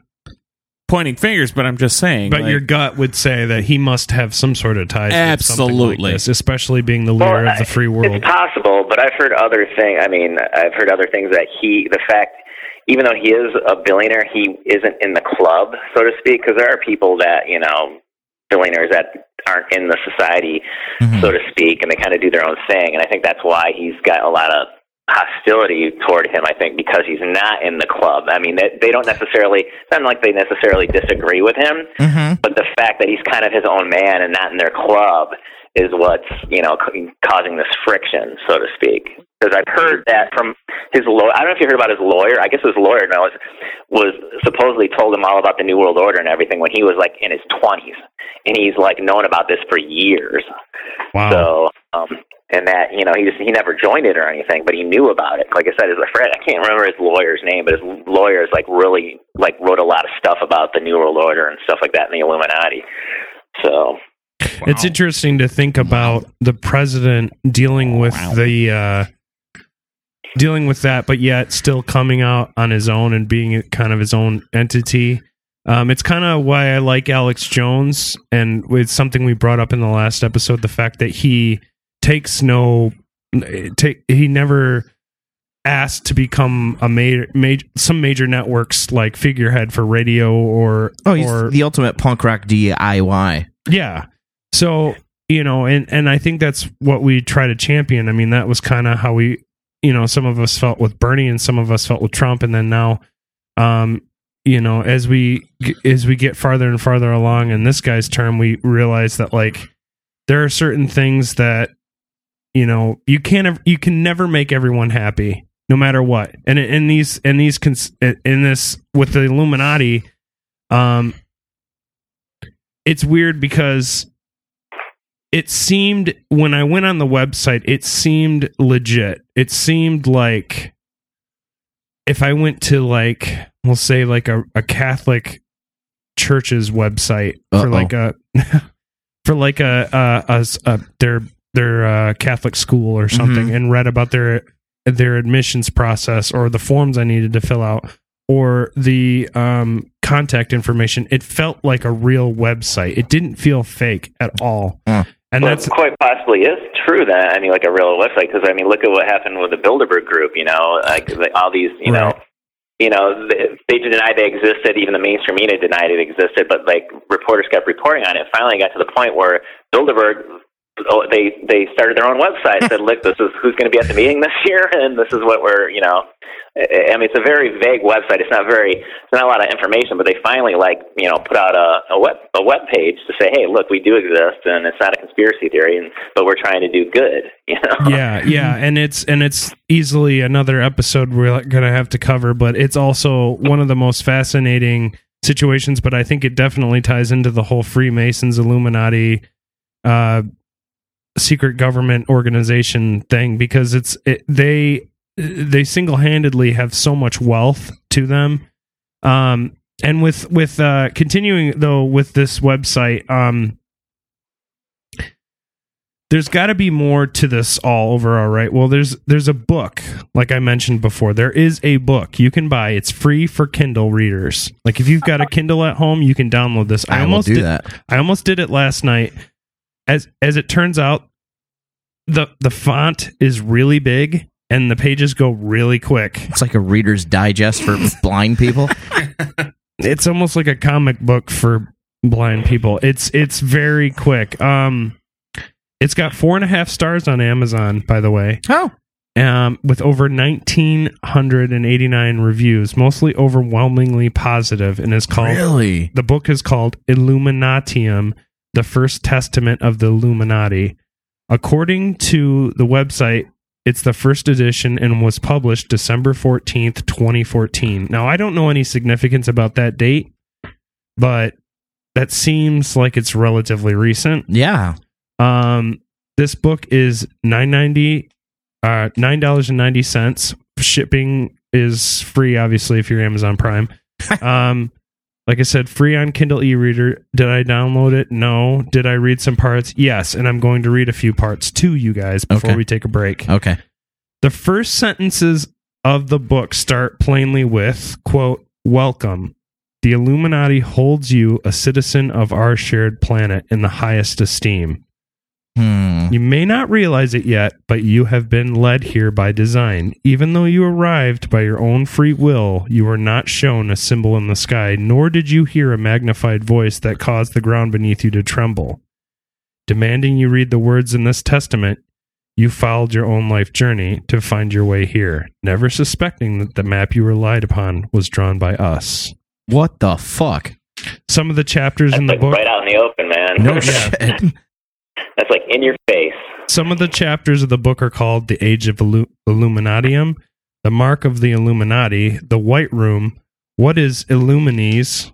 pointing fingers, but I'm just saying. But like, your gut would say that he must have some sort of ties. with something like Absolutely. this, especially being the leader Well, of the free world. It's possible, but I've heard other things. I mean, I've heard other things that he, the fact, even though he is a billionaire, he isn't in the club, so to speak, because there are people that, you know, billionaires that aren't in the society, Mhm. so to speak, and they kind of do their own thing. And I think that's why he's got a lot of hostility toward him, I think, because he's not in the club. I mean, they, they don't necessarily, it's not like they necessarily disagree with him, Mhm. but the fact that he's kind of his own man and not in their club is what's you know causing this friction, so to speak. Because I've heard that from his lawyer. I don't know if you heard about his lawyer. I guess his lawyer knows was supposedly told him all about the New World Order and everything when he was like in his twenties, and he's like known about this for years. Wow. So, um, and that you know he just he never joined it or anything, but he knew about it. Like I said, his friend, I can't remember his lawyer's name, but his lawyer is like really like wrote a lot of stuff about the New World Order and stuff like that in the Illuminati. So It's interesting to think about the president dealing with the uh, dealing with that, but yet still coming out on his own and being kind of his own entity. Um, it's kind of why I like Alex Jones, and it's something we brought up in the last episode: the fact that he takes no, take he never asked to become a major, major some major networks like figurehead for radio or Oh, he's or the ultimate punk rock DIY. yeah. So, you know, and and I think that's what we try to champion. I mean, that was kind of how we, you know, some of us felt with Bernie and some of us felt with Trump and then now um you know, as we as we get farther and farther along in this guy's term, we realize that like there are certain things that you know, you can't you can never make everyone happy no matter what. And in these in these cons- in this with the Illuminati um it's weird because it seemed when I went on the website, it seemed legit. It seemed like if I went to like we'll say like a, a Catholic church's website for Uh-oh. like a [LAUGHS] for like a a a their their uh, Catholic school or something and read about their their admissions process or the forms I needed to fill out or the um, contact information, it felt like a real website. It didn't feel fake at all. Huh. And well, that's it quite possibly is true that I mean, like a real website. Because I mean, look at what happened with the Bilderberg Group. You know, like the, all these, you know, Right. you know, they, they denied they existed. Even the mainstream media denied it existed. But like reporters kept reporting on it. Finally, got to the point where Bilderberg. Oh, They they started their own website. Said, "Look, this is who's going to be at the meeting this year, [LAUGHS] and this is what we're you know." I mean, it's a very vague website. It's not very, it's not a lot of information. But they finally, like, you know, put out a, a web a web page to say, "Hey, look, we do exist, and it's not a conspiracy theory, and but we're trying to do good." [LAUGHS] You know? yeah, yeah, and it's and it's easily another episode we're gonna have to cover, but it's also one of the most fascinating situations. But I think it definitely ties into the whole Freemasons, Illuminati, uh, secret government organization thing because it's it, they they single handedly have so much wealth to them. Um, and with with uh, continuing though with this website, um, there's got to be more to this all over all right? Well there's there's a book like i mentioned before. There is a book you can buy. It's free for kindle readers. Like if you've got a kindle at home you can download this. I, I almost do did, that. i almost did it last night as as it turns out the the font is really big and the pages go really quick It's like a Reader's Digest for [LAUGHS] blind people. it's almost like a comic book for blind people. It's it's very quick. Um, it's got four and a half stars on Amazon, by the way. Oh, Um, with over nineteen hundred and eighty nine reviews, mostly overwhelmingly positive, and is called really? the book is called Illuminatiam, the First Testament of the Illuminati. According to the website, it's the first edition and was published December 14th, 2014. Now, I don't know any significance about that date, but that seems like it's relatively recent. Yeah. Um, This book is nine ninety, uh, nine dollars and ninety cents. Shipping is free, obviously, if you're Amazon Prime. [LAUGHS] um, like I said, free on Kindle e-reader. Did I download it? No. Did I read some parts? Yes, and I'm going to read a few parts to you guys before Okay. we take a break. Okay. The first sentences of the book start plainly with, quote, Welcome. The Illuminati holds you a citizen of our shared planet in the highest esteem. Hmm. You may not realize it yet, but you have been led here by design. Even though you arrived by your own free will, you were not shown a symbol in the sky, nor did you hear a magnified voice that caused the ground beneath you to tremble. Demanding you read the words in this testament, you followed your own life journey to find your way here, never suspecting that the map you relied upon was drawn by us. What the fuck? Some of the chapters That's in the like book right out in the open, man. No [LAUGHS] shit. That's like in your face. Some of the chapters of the book are called The Age of Illu- Illuminatiam, The Mark of the Illuminati, The White Room, What is Illuminis?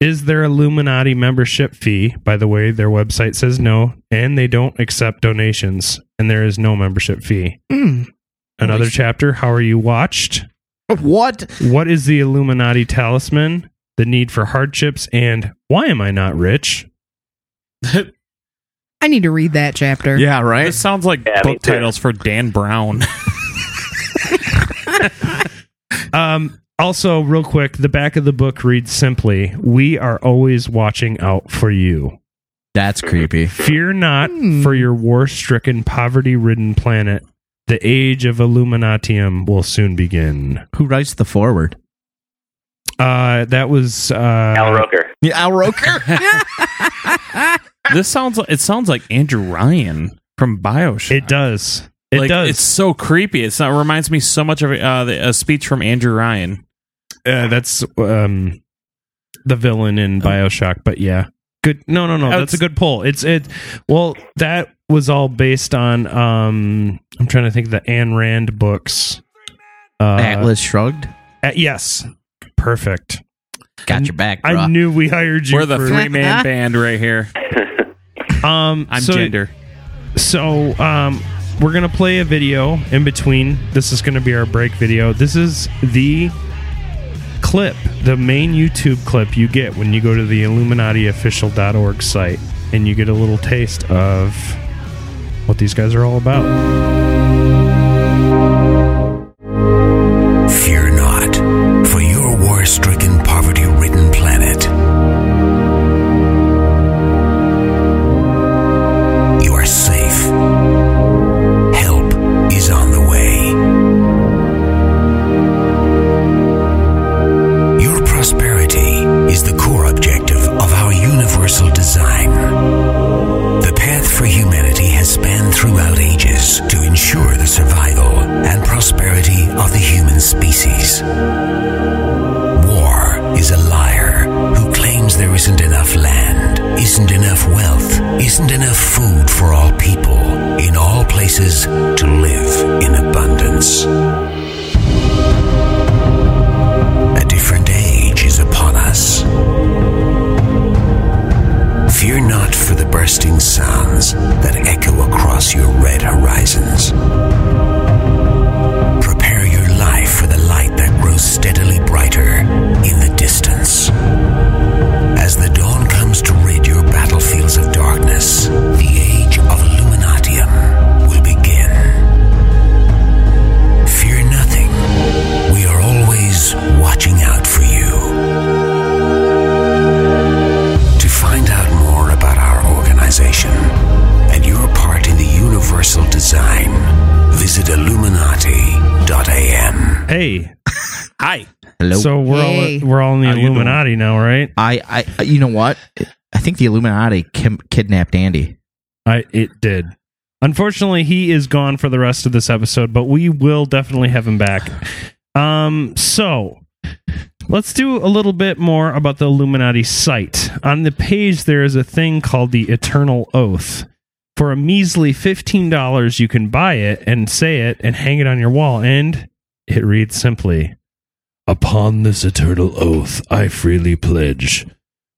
Is there Illuminati membership fee? By the way, their website says no, and they don't accept donations, and there is no membership fee. Mm. Another chapter, How Are You Watched? What? What is the Illuminati talisman? The need for hardships, and why am I not rich? [LAUGHS] I need to read that chapter. Yeah, right. This sounds like Yeah, book titles for Dan Brown. [LAUGHS] [LAUGHS] Um, also, real quick, the back of the book reads simply We are always watching out for you. That's creepy. Fear not Hmm. for your war stricken, poverty ridden planet. The age of Illuminatiam will soon begin. Who writes the forward? Uh, that was uh, Al Roker. Yeah, Al Roker. This sounds like it sounds like Andrew Ryan from Bioshock. It does. It like, does. It's so creepy. It's not, it reminds me so much of uh, the, a speech from Andrew Ryan. Uh, that's um, the villain in Bioshock. But yeah, good. No, no, no. Oh, That's a good pull. It's it. Well, that was all based on. Um, I'm trying to think of the Ayn Rand books. Uh, Atlas shrugged. uh, yes, perfect. Got your back, bro. I knew we hired you. We're the for- three man [LAUGHS] band right here. [LAUGHS] Um, I'm so, gender. So, um, we're gonna play a video in between. This is gonna be our break video. This is the clip, the main YouTube clip you get when you go to the IlluminatiOfficial.org site, and you get a little taste of what these guys are all about. All in the How you doing? Illuminati now, right? I, I, you know what? I think the Illuminati kim- kidnapped Andy. I it did. Unfortunately, he is gone for the rest of this episode, but we will definitely have him back. [SIGHS] Um, so let's do a little bit more about the Illuminati site. On the page, there is a thing called the Eternal Oath. For a measly fifteen dollars, you can buy it and say it and hang it on your wall, and it reads simply: "Upon this eternal oath, I freely pledge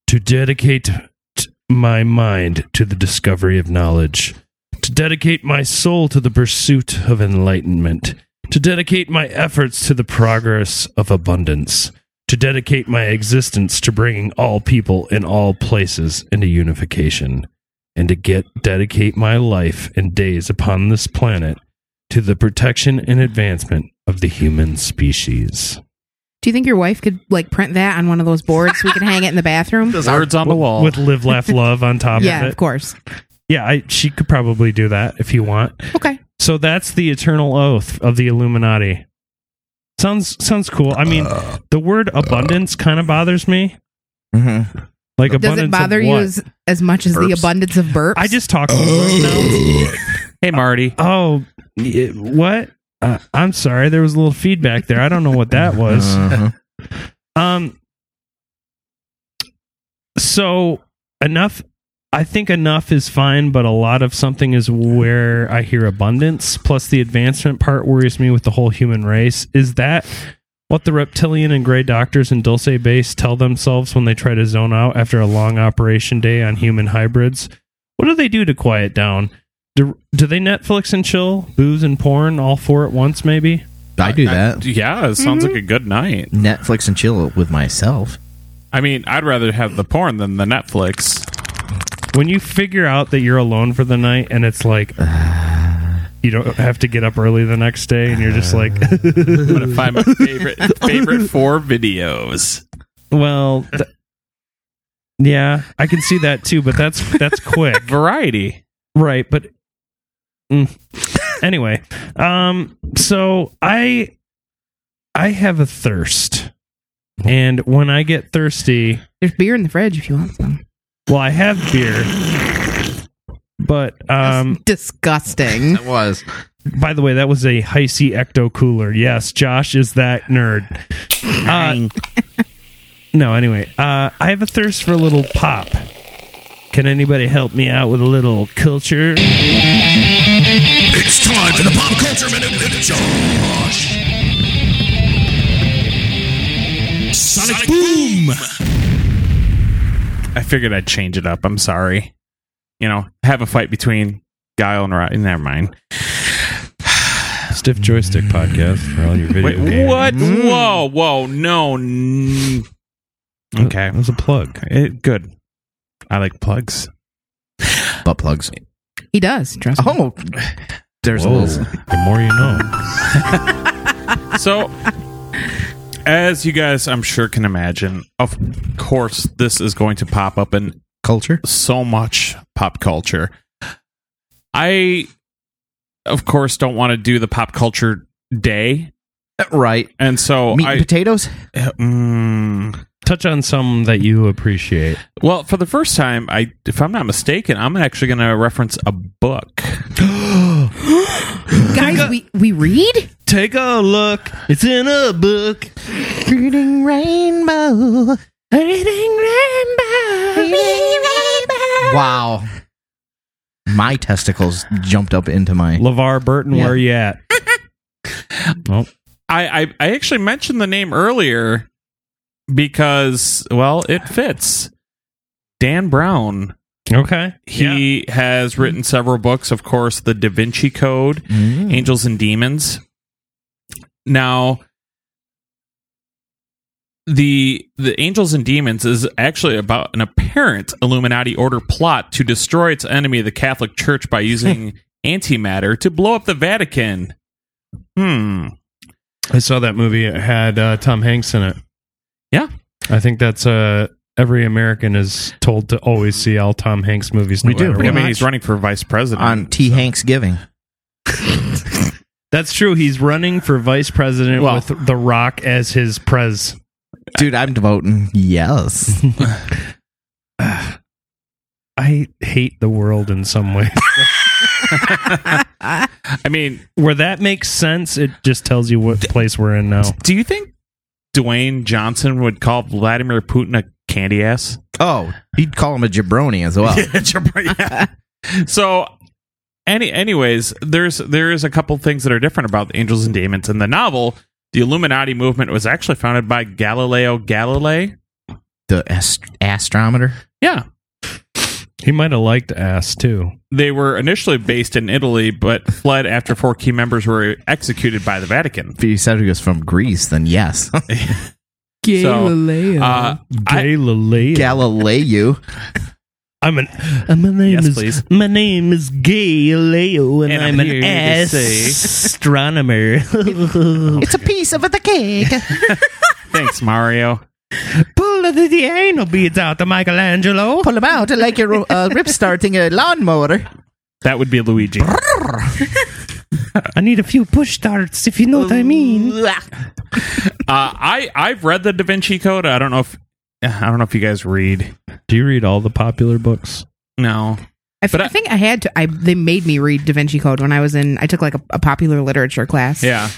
to dedicate t- my mind to the discovery of knowledge, to dedicate my soul to the pursuit of enlightenment, to dedicate my efforts to the progress of abundance, to dedicate my existence to bringing all people in all places into unification, and to get dedicate my life and days upon this planet to the protection and advancement of the human species. Do you think your wife could like print that on one of those boards so we could hang it in the bathroom? [LAUGHS] Those words on the wall. with live laugh love on top yeah, of it. of course. Yeah, I, she could probably do that if you want. Okay. So that's the eternal oath of the Illuminati. Sounds sounds cool. I mean, the word abundance kind of bothers me. Mm-hmm. Like Does abundance it bother of you as, as much as the abundance of burps? I just talk over it hey, Marty. now. Oh, y- what? Uh, I'm sorry. There was a little feedback there. I don't know what that was. [LAUGHS] Uh-huh. Um. So enough. I think enough is fine, but a lot of something is where I hear abundance. Plus, the advancement part worries me with the whole human race. Is that what the reptilian and gray doctors in Dulce Base tell themselves when they try to zone out after a long operation day on human hybrids? What do they do to quiet down? Do, do they Netflix and chill, booze and porn, all four at once? Maybe. I do that. Yeah, it sounds like a mm-hmm. good night. Netflix and chill with myself. I mean, I'd rather have the porn than the Netflix. when you figure out that you're alone for the night and it's like [SIGHS] you don't have to get up early the next day and you're just like I'm gonna [LAUGHS] find my favorite favorite four videos. well th- yeah i can see that too but that's that's quick [LAUGHS] Variety. right but mm. anyway um so i i have a thirst and when i get thirsty There's beer in the fridge if you want some. well i have beer but um Disgusting. It was. By the way, that was a Hi-C Ecto Cooler. Yes, Josh is that nerd. Uh, [LAUGHS] no, anyway, uh, I have a thirst for a little pop. Can anybody help me out with a little culture? It's time for the Pop Culture Minute with Josh. Sonic Boom! I figured I'd change it up. I'm sorry. You know, have a fight between Guile and Ryan. Never mind. [SIGHS] Stiff Joystick Podcast for all your video Wait, games. what? Whoa, whoa, no. n- Okay, That was a plug. It- good. I like plugs. Butt plugs. He does. Trust me. Oh, there's a Whoa. little. The more you know. [LAUGHS] So, as you guys, I'm sure, can imagine, of course, this is going to pop up in culture. so much pop culture. I, of course, don't want to do the pop culture day, Right. and so Meat I. and potatoes. Mm, Touch on some that you appreciate. well, for the first time, I, if I'm not mistaken, I'm actually going to reference a book. [GASPS] Guys, we, we read? Take a look. It's in a book. Reading rainbow. Reading rainbow. Wow. My testicles jumped up into my. LeVar Burton, Yeah. where you at? [LAUGHS] oh, I, I, I actually mentioned the name earlier because, well, it fits. Dan Brown. okay. He has written several books, of course, The Da Vinci Code, Mm. Angels and Demons. Now, the the Angels and Demons is actually about an apparent Illuminati order plot to destroy its enemy, the Catholic Church, by using [LAUGHS] antimatter to blow up the Vatican. Hmm. I saw that movie. It had uh, Tom Hanks in it. Yeah. I think that's uh, every American is told to always see all Tom Hanks movies. No We do. I mean, he's running for vice president On T. Hanks giving. That's true. He's running for vice president Well- with The Rock as his prez. Dude, I'm voting yes. [SIGHS] I hate the world in some ways. [LAUGHS] [LAUGHS] I mean, Where that makes sense, it just tells you what place we're in now. do you think Dwayne Johnson would call Vladimir Putin a candy ass? Oh, he'd call him a jabroni as well. [LAUGHS] Yeah. So, any anyways, there's there is a couple things that are different about the Angels and Demons in the novel. The Illuminati movement was actually founded by Galileo Galilei. The ast- astrometer. Yeah. He might have liked ass too. They were initially based in Italy, but fled after four key members were executed by the Vatican. If you said he was from Greece, then yes. [LAUGHS] Galileo. Uh, I, Galileo. Galileo. I'm an. Uh, my name Yes, is. please. My name is Galileo, and, And I'm, I'm an here astronomer. [LAUGHS] It's a piece of the cake. [LAUGHS] thanks, Mario. Pull the, the anal beads out, the Michelangelo. Pull them out like you're uh, rip starting a lawnmower. That would be Luigi. [LAUGHS] I need a few push starts, if you know what I mean. [LAUGHS] Uh, I I've read the Da Vinci Code. I don't know if I don't know if you guys read. Do you read all the popular books? No, I, f- but I I- think I had to. I they made me read Da Vinci Code when I was in. I took like a, a popular literature class. yeah.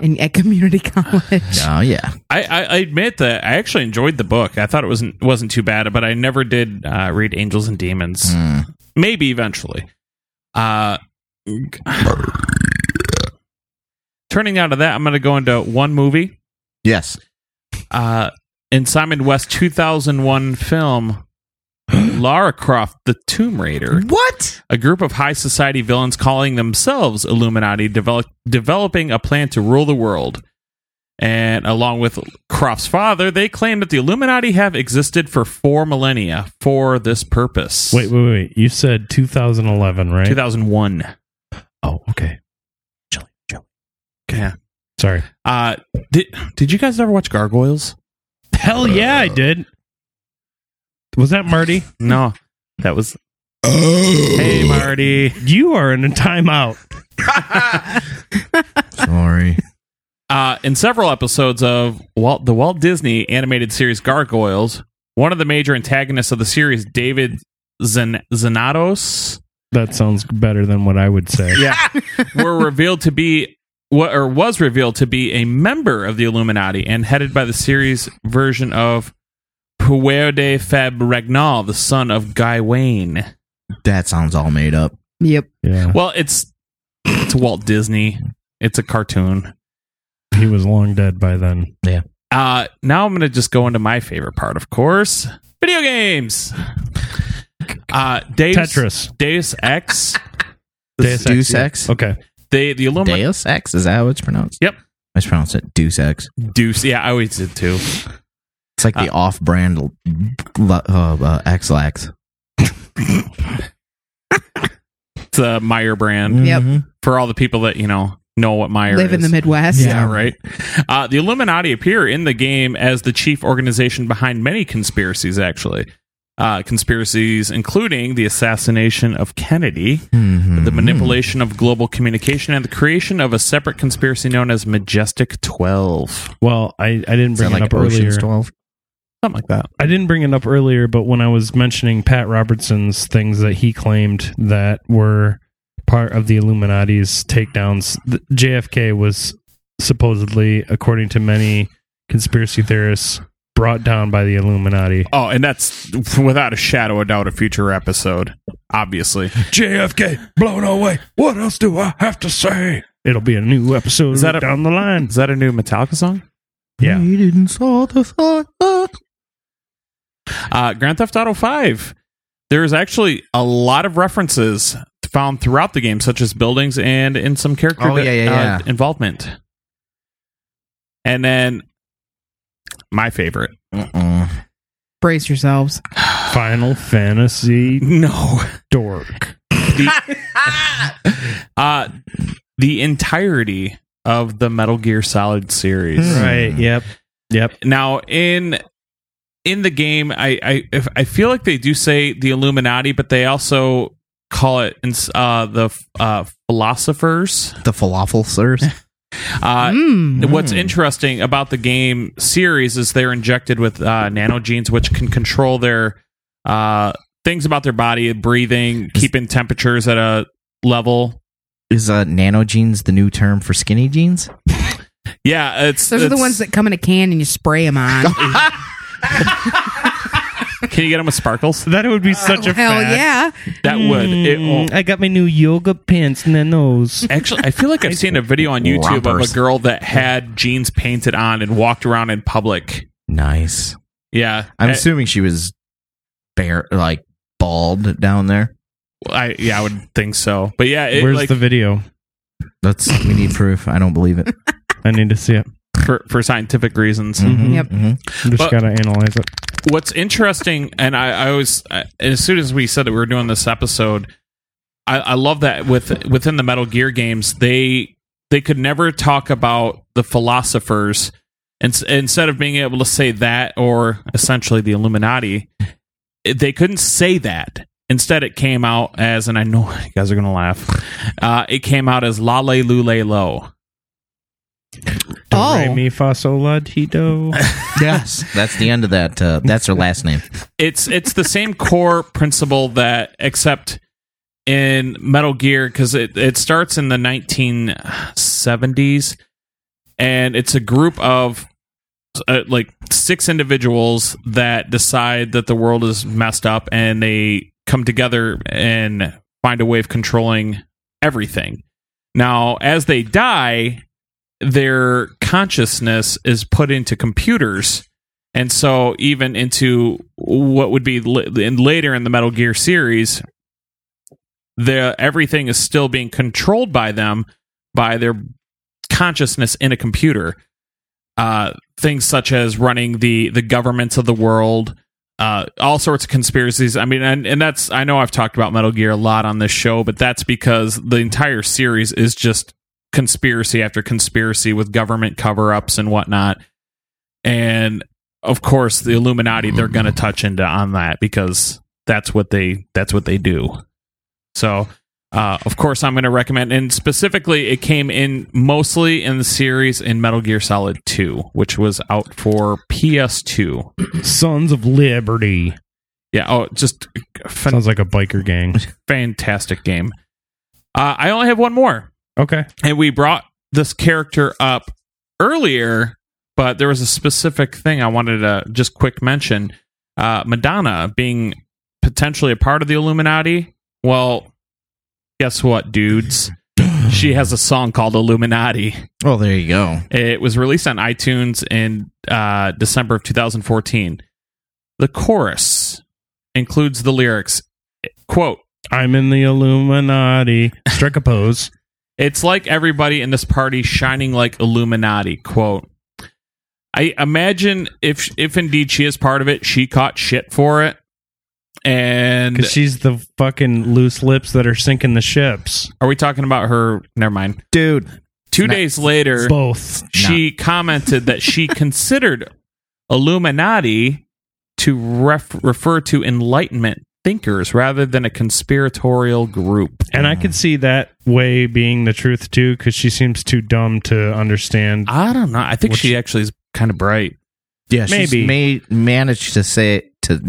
In, at community [LAUGHS] college. Oh yeah. I, I, I admit that I actually enjoyed the book. I thought it wasn't wasn't too bad, but I never did uh, read Angels and Demons. Hmm. Maybe eventually. Uh, turning out of that, I'm going to go into one movie. Yes. Uh, in Simon West 2001 film, Lara Croft, the Tomb Raider. What? a group of high society villains calling themselves Illuminati develop, developing a plan to rule the world. And along with Croft's father, they claim that the Illuminati have existed for four millennia for this purpose. Wait, wait, wait. You said 2011, right? 2001. oh, okay. Yeah. Sorry. Uh, did did you guys ever watch Gargoyles? Hell yeah, I did. Was that Marty? No, that was. Hey, Marty. You are in a timeout. [LAUGHS] Sorry. Uh, in several episodes of Walt, the Walt Disney animated series Gargoyles, one of the major antagonists of the series, David Zen- Xanatos, That sounds better than what I would say. yeah, [LAUGHS] were revealed to be what or was revealed to be a member of the Illuminati and headed by the series version of Peredur fab Ragnall, the son of Guy Wayne. That sounds all made up. Yep. Yeah. Well, it's it's Walt Disney. It's a cartoon. He was long dead by then. Uh, now I'm going to just go into my favorite part, of course video games. Uh, Deus, Tetris. Deus Ex. Deus Deus yeah. Ex? Okay. They, the Illuminati. Deus Ex? Is that how it's pronounced? Yep. I just pronounce it Deus Ex. Deuce. Yeah, I always did too. It's like the off-brand l- uh, uh, Ex-Lax. It's a Meijer brand Yep. Mhm. for all the people that, you know, know what Meijer is. Live in the Midwest. Yeah, right. Uh, the Illuminati appear in the game as the chief organization behind many conspiracies, actually. Uh, conspiracies including the assassination of Kennedy, Mhm. the manipulation of global communication, and the creation of a separate conspiracy known as Majestic 12. Well, I, I didn't bring it like up earlier. 12? Something like that. I didn't bring it up earlier, but when I was mentioning Pat Robertson's things that he claimed that were part of the Illuminati's takedowns, th- JFK was supposedly, according to many conspiracy theorists, brought down by the Illuminati. Oh, and that's without a shadow of doubt a future episode, obviously. JFK blown away. What else do I have to say? It'll be a new episode Is that a- down the line. Is that a new Metallica song? Yeah. We didn't saw the thought. Uh, Grand Theft Auto 5. There's actually a lot of references found throughout the game, such as buildings and in some character Oh, yeah, yeah, uh, yeah. involvement. And then my favorite. Uh-uh. Brace yourselves. [SIGHS] Final Fantasy No. dork. The, [LAUGHS] uh, the entirety of the Metal Gear Solid series. Right. Yep. Yep. Now in in the game, I I if, I feel like they do say the Illuminati, but they also call it uh, the uh, philosophers. The falafel sirs. [LAUGHS] Uh, Mm. What's interesting about the game series is they're injected with uh, nanogenes, which can control their uh, things about their body, breathing, keeping temperatures at a level. Is uh, nanogenes the new term for skinny jeans? Yeah, it's Those are the ones that come in a can and you spray them on. [LAUGHS] [LAUGHS] [LAUGHS] Can you get them with sparkles? That would be such a Hell fad. yeah. That would. It, Mm, I got my new yoga pants nanos. Actually, I feel like I've seen a [LAUGHS] video on YouTube of Rompers. a girl that had jeans painted on and walked around in public. Nice. Yeah, I'm Uh, assuming she was bare, like bald down there. I yeah, I would think so. But yeah, it, Where's like the video? That's we need proof. I don't believe it. [LAUGHS] I need to see it. For for scientific reasons. Mhm, Yep. mhm. I just But- gotta analyze it. what's interesting, and I, I was uh, as soon as we said that we were doing this episode, I, I love that with within the Metal Gear games, they they could never talk about the philosophers, and instead of being able to say that or essentially the Illuminati, it- they couldn't say that. Instead, it came out as, and I know [LAUGHS] you guys are gonna laugh. Uh, it came out as La Le Lule Lo. Do Oh. re mi fa sol la [LAUGHS] ti do. Yes, that's the end of that. Uh, that's her last name. it's it's the same core principle that except in Metal Gear because it it starts in the 1970s and it's a group of uh, like six individuals that decide that the world is messed up and they come together and find a way of controlling everything. Now, as they die, their consciousness is put into computers and so even into what would be in later in the Metal Gear series, the everything is still being controlled by them by their consciousness in a computer. Uh, things such as running the the governments of the world, uh, all sorts of conspiracies. I mean, and, and that's I know I've talked about Metal Gear a lot on this show, but that's because the entire series is just conspiracy after conspiracy with government cover ups and whatnot. And of course, the Illuminati they're going to touch into on that because that's what they that's what they do. So, uh, of course, I'm going to recommend, and specifically, it came in mostly in the series in Metal Gear Solid 2, which was out for PS2. Sons of Liberty. Yeah, oh, just fan- Sounds like a biker gang. [LAUGHS] fantastic game. Uh, I only have one more. Okay. and we brought this character up earlier, but there was a specific thing I wanted to just quick mention. Uh, Madonna being potentially a part of the Illuminati. Well, guess what, dudes? [GASPS] she has a song called Illuminati. Oh, there you go. It was released on iTunes in uh, December of 2014. The chorus includes the lyrics, quote, I'm in the Illuminati. Strike a pose. It's like everybody in this party shining like Illuminati. Quote. I imagine if if indeed she is part of it, she caught shit for it. And Because she's the fucking loose lips that are sinking the ships. are we talking about her? Never mind. Dude. Two Not- days later, Both. she commented that she [LAUGHS] considered Illuminati to ref- refer to Enlightenment thinkers rather than a conspiratorial group. And I could see that way being the truth too, because she seems too dumb to understand. I don't know. I think Which- she actually is kind of bright. Yeah, she's Maybe. made, managed to say to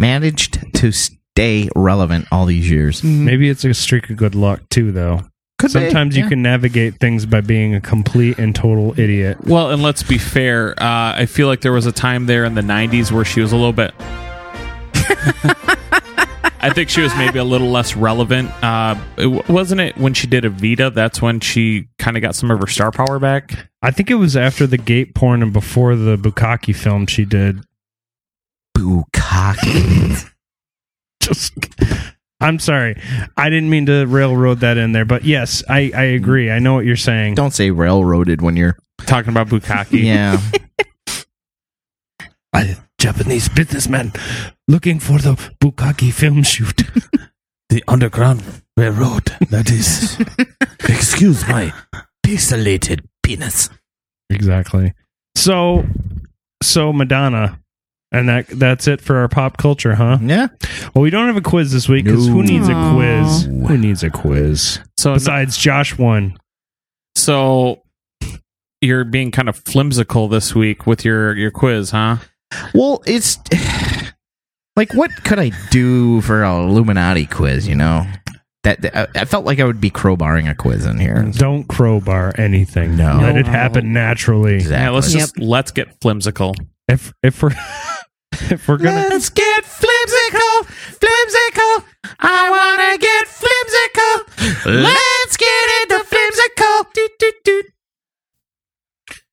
managed to stay relevant all these years. Maybe it's a streak of good luck too, though. Could be, Sometimes you can navigate things by being a complete and total idiot. Well, and let's be fair. Uh, I feel like there was a time there in the '90s where she was a little bit. I think she was maybe a little less relevant. Uh, it- wasn't it when she did Evita? That's when she kind of got some of her star power back. I think it was after the gate porn and before the Bukkake film she did. Bukkake. [LAUGHS] Just, I'm sorry, I didn't mean to railroad that in there, but yes, I I agree. I know what you're saying. Don't say railroaded when you're. Talking about Bukkake. Yeah. [LAUGHS] A Japanese businessman looking for the Bukkake film shoot. [LAUGHS] The Underground Railroad, that is. [LAUGHS] Excuse my pixelated penis. exactly. So, so Madonna, and that that's it for our pop culture, huh? Yeah. Well, we don't have a quiz this week because who No. needs a quiz? Who needs a quiz? So, Besides Josh won. so you're being kind of flimsical this week with your your quiz, huh? Well, it's [SIGHS] like what could I do for an Illuminati quiz? You know, that, that- I, I felt like I would be crowbarring a quiz in here. Don't crowbar anything. No. Let it happen naturally. Exactly. Yeah, let's just let's get flimsical. If if we're [LAUGHS] if we're gonna Let's get flimsicle, flimsicle. I wanna get flimsicle. Let's get into flimsicle. Doot, doot, doot.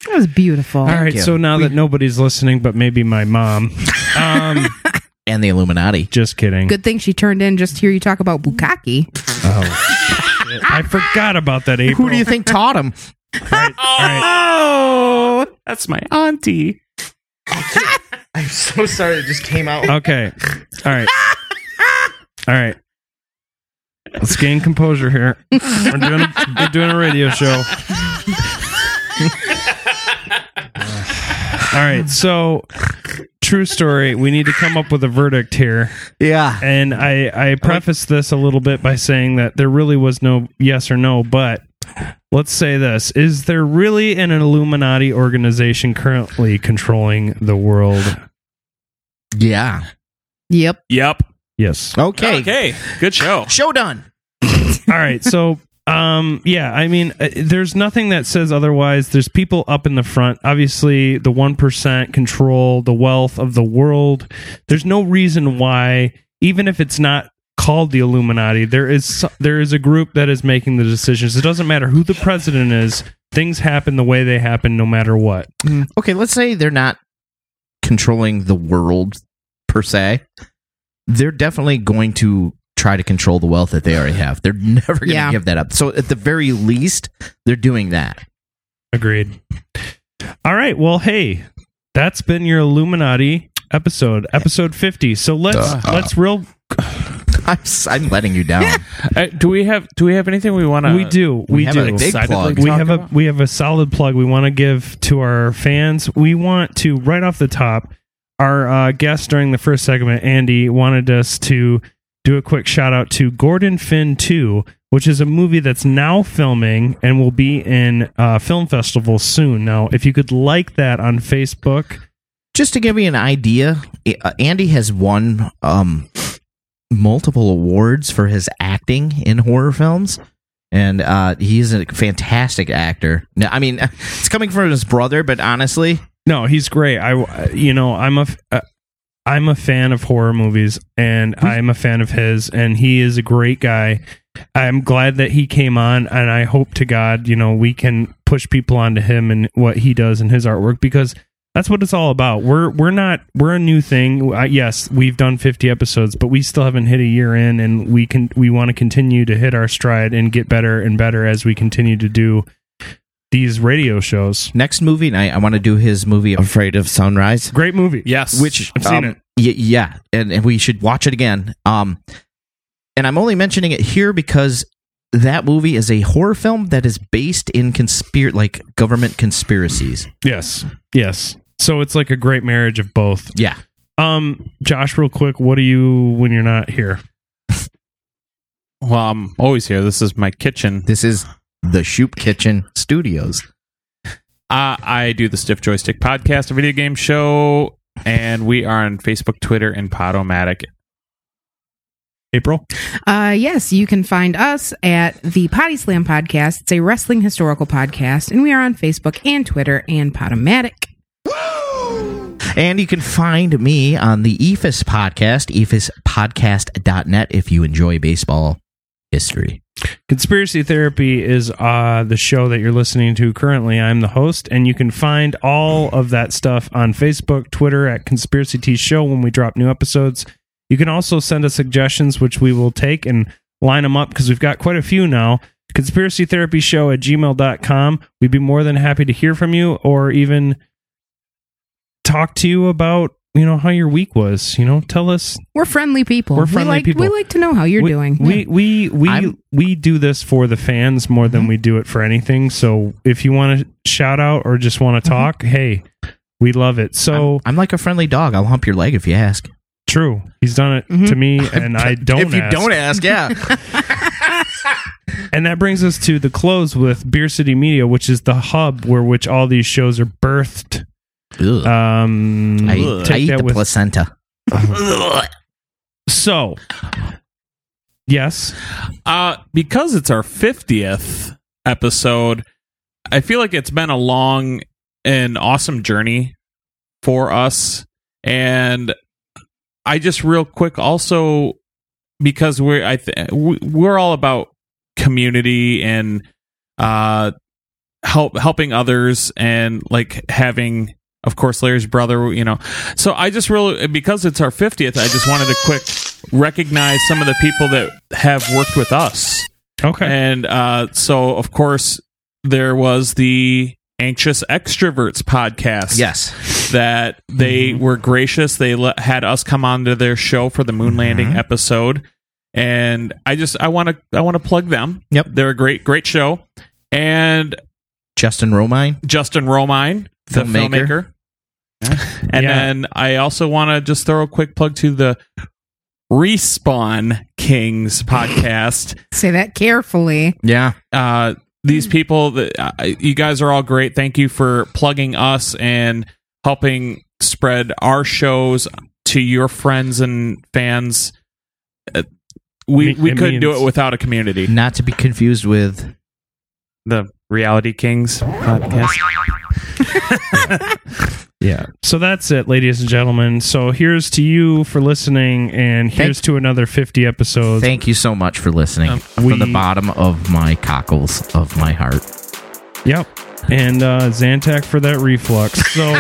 That was beautiful. All right, you. so now that nobody's listening, but maybe my mom, um, [LAUGHS] and the Illuminati. Just kidding. Good thing she turned in just to hear you talk about Bukkake. Oh, shit. I forgot about that. April. Who do you think taught him? All right, all [LAUGHS] right. Oh, that's my auntie. [LAUGHS] I'm so sorry. It just came out. Okay. All right. All right. Let's gain composure here. We're doing a, we're doing a radio show. All right. So, true story. We need to come up with a verdict here. Yeah. And I, I preface this a little bit by saying that there really was no yes or no, but let's say this. Is there really an Illuminati organization currently controlling the world? Yeah. Yep. Yep. Yes. Okay. Okay. Good show. Show done. All right. So, um, yeah, I mean, uh, there's nothing that says otherwise. There's people up in the front. Obviously, the 1% control the wealth of the world. There's no reason why, even if it's not called the Illuminati, there is there is a group that is making the decisions. It doesn't matter who the president is. Things happen the way they happen, no matter what. Okay, let's say they're not controlling the world per se. They're definitely going to try to control the wealth that they already have. They're [LAUGHS] never going to Yeah. give that up. So at the very least, they're doing that. Agreed. All right. Well, hey, that's been your Illuminati episode, episode 50. So let's let's real [LAUGHS] I'm, s- I'm letting you down. [LAUGHS] Uh, do we have Do we have anything we want to? we do we, we have do a big plug. we talk have a about? we have a solid plug we want to give to our fans we want to right off the top our uh, guest during the first segment andy wanted us to do a quick shout out to gordon finn 2 which is a movie that's now filming and will be in uh, film festival soon now if you could like that on facebook Just to give you an idea, uh, Andy has won um, multiple awards for his acting in horror films. And uh, he's a fantastic actor. Now, I mean, [LAUGHS] it's coming from his brother, but honestly, No, he's great. I, you know, I'm a, uh, I'm a fan of horror movies, and I'm a fan of his, and he is a great guy. I'm glad that he came on, and I hope to God, you know, we can push people onto him and what he does in his artwork because that's what it's all about. We're we're not we're a new thing. Uh, yes, we've done 50 episodes, but we still haven't hit a year in, and we can we want to continue to hit our stride and get better and better as we continue to do these radio shows. next movie night, I want to do his movie Afraid of Sunrise. Great movie. Yes. which I've seen um, it. y- yeah, and, and we should watch it again. Um, and I'm only mentioning it here because that movie is a horror film that is based in conspir like government conspiracies. Yes. Yes. So it's like a great marriage of both. Yeah, Um, Josh, real quick, what do you when you're not here? Well, I'm always here. This is my kitchen. this is the Shoop Kitchen Studios. Uh, I do the Stiff Joystick Podcast, a video game show, and we are on Facebook, Twitter, and Podomatic. April? Uh, yes, you can find us at the Potty Slam Podcast. It's a wrestling historical podcast, and we are on Facebook and Twitter and Podomatic. And you can find me on the EFIS podcast, E ephispodcast.net, if you enjoy baseball history. Conspiracy Therapy is uh, the show that you're listening to currently. I'm the host, and you can find all of that stuff on Facebook, Twitter at Conspiracy T Show when we drop new episodes. You can also send us suggestions, which we will take and line them up because we've got quite a few now. Conspiracy Therapy Show at gmail.com. We'd be more than happy to hear from you or even talk to you about, you know, how your week was. You know, tell us We're friendly people. We're friendly we like, people. We like to know how you're we, doing. We Yeah. we we I'm- we do this for the fans more than mm-hmm. we do it for anything. So if you want to shout out or just want to mm-hmm. talk, hey, we love it. So I'm, I'm like a friendly dog. I'll hump your leg if you ask. true, he's done it mm-hmm. to me, [LAUGHS] and I don't. if you ask. don't ask, yeah. [LAUGHS] and that brings us to the close with Beer City Media, which is the hub where which all these shows are birthed. Ugh. Um, I, I eat the with placenta. [LAUGHS] so. Yes, Uh, because it's our 50th episode, I feel like it's been a long and awesome journey for us. And I just real quick also because we're I th- we're all about community and uh help helping others and like having of course, Larry's brother. You know, so I just really because it's our fiftieth, I just wanted to quick recognize some of the people that have worked with us. Okay. And uh, so, of course, there was the Anxious Extroverts podcast. Yes. That they were gracious. They let, had us come on to their show for the moon landing episode. And I just I want to I want to plug them. Yep. They're a great great show. And Justin Romine. Justin Romine, the Filmmaker. filmmaker. [LAUGHS] And Yeah. then I also want to just throw a quick plug to the Respawn Kings [LAUGHS] podcast Say that carefully. Yeah. uh, these people that uh, you guys are all great. Thank you for plugging us and helping spread our shows to your friends and fans. Uh, we Me- we it couldn't do it without a community. Not to be confused with The Reality Kings podcast. [LAUGHS] Yeah. So that's it, ladies and gentlemen. So here's to you for listening, and here's to another 50 episodes. Thank you so much for listening Um, from the bottom of my cockles of my heart. Yep. And uh, Zantac for that reflux. So [LAUGHS]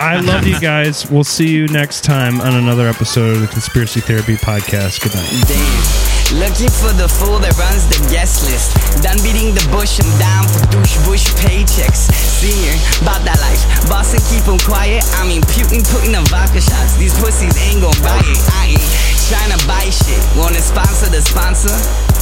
I love you guys. We'll see you next time on another episode of the Conspiracy Therapy Podcast. Good night. Damn. Looking for the fool that runs the guest list. Done beating the bush, I'm down for douche bush paychecks. Senior, bout that life. Boss and keep 'em quiet. I'm imputing, putting the vodka shots. These pussies ain't gon' buy it. I ain't trying to buy shit. Wanna sponsor the sponsor?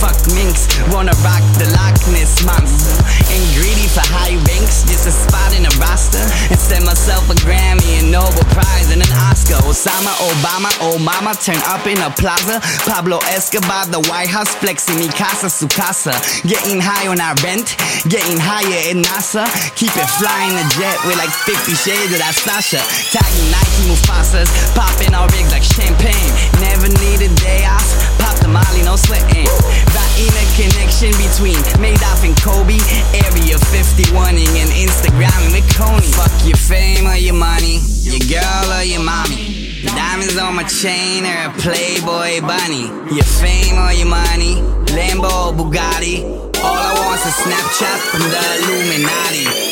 Fuck minks. Wanna rock the Loch Ness monster. Ain't greedy for high ranks, just a spot in a roster. And send myself a Grammy, a Nobel Prize, and an Oscar. Osama, Obama, oh mama, turn up in a plaza. Pablo Escobar, the White House, flexing mi casa, su casa. Getting high on our rent, getting higher in NASA. Keep it flying a jet with like 50 shades of that Sasha. Tagging Nike Mufasas, popping our rigs like champagne. Never need a day off, pop molly, no sweating. Writing a connection between Madoff and Kobe. Area 51ing and Instagramming with Coney. Fuck your fame or your money, your girl or your mommy. Diamonds on my chain or a Playboy bunny. Your fame or your money, Lambo or Bugatti. All I want's a Snapchat from the Illuminati.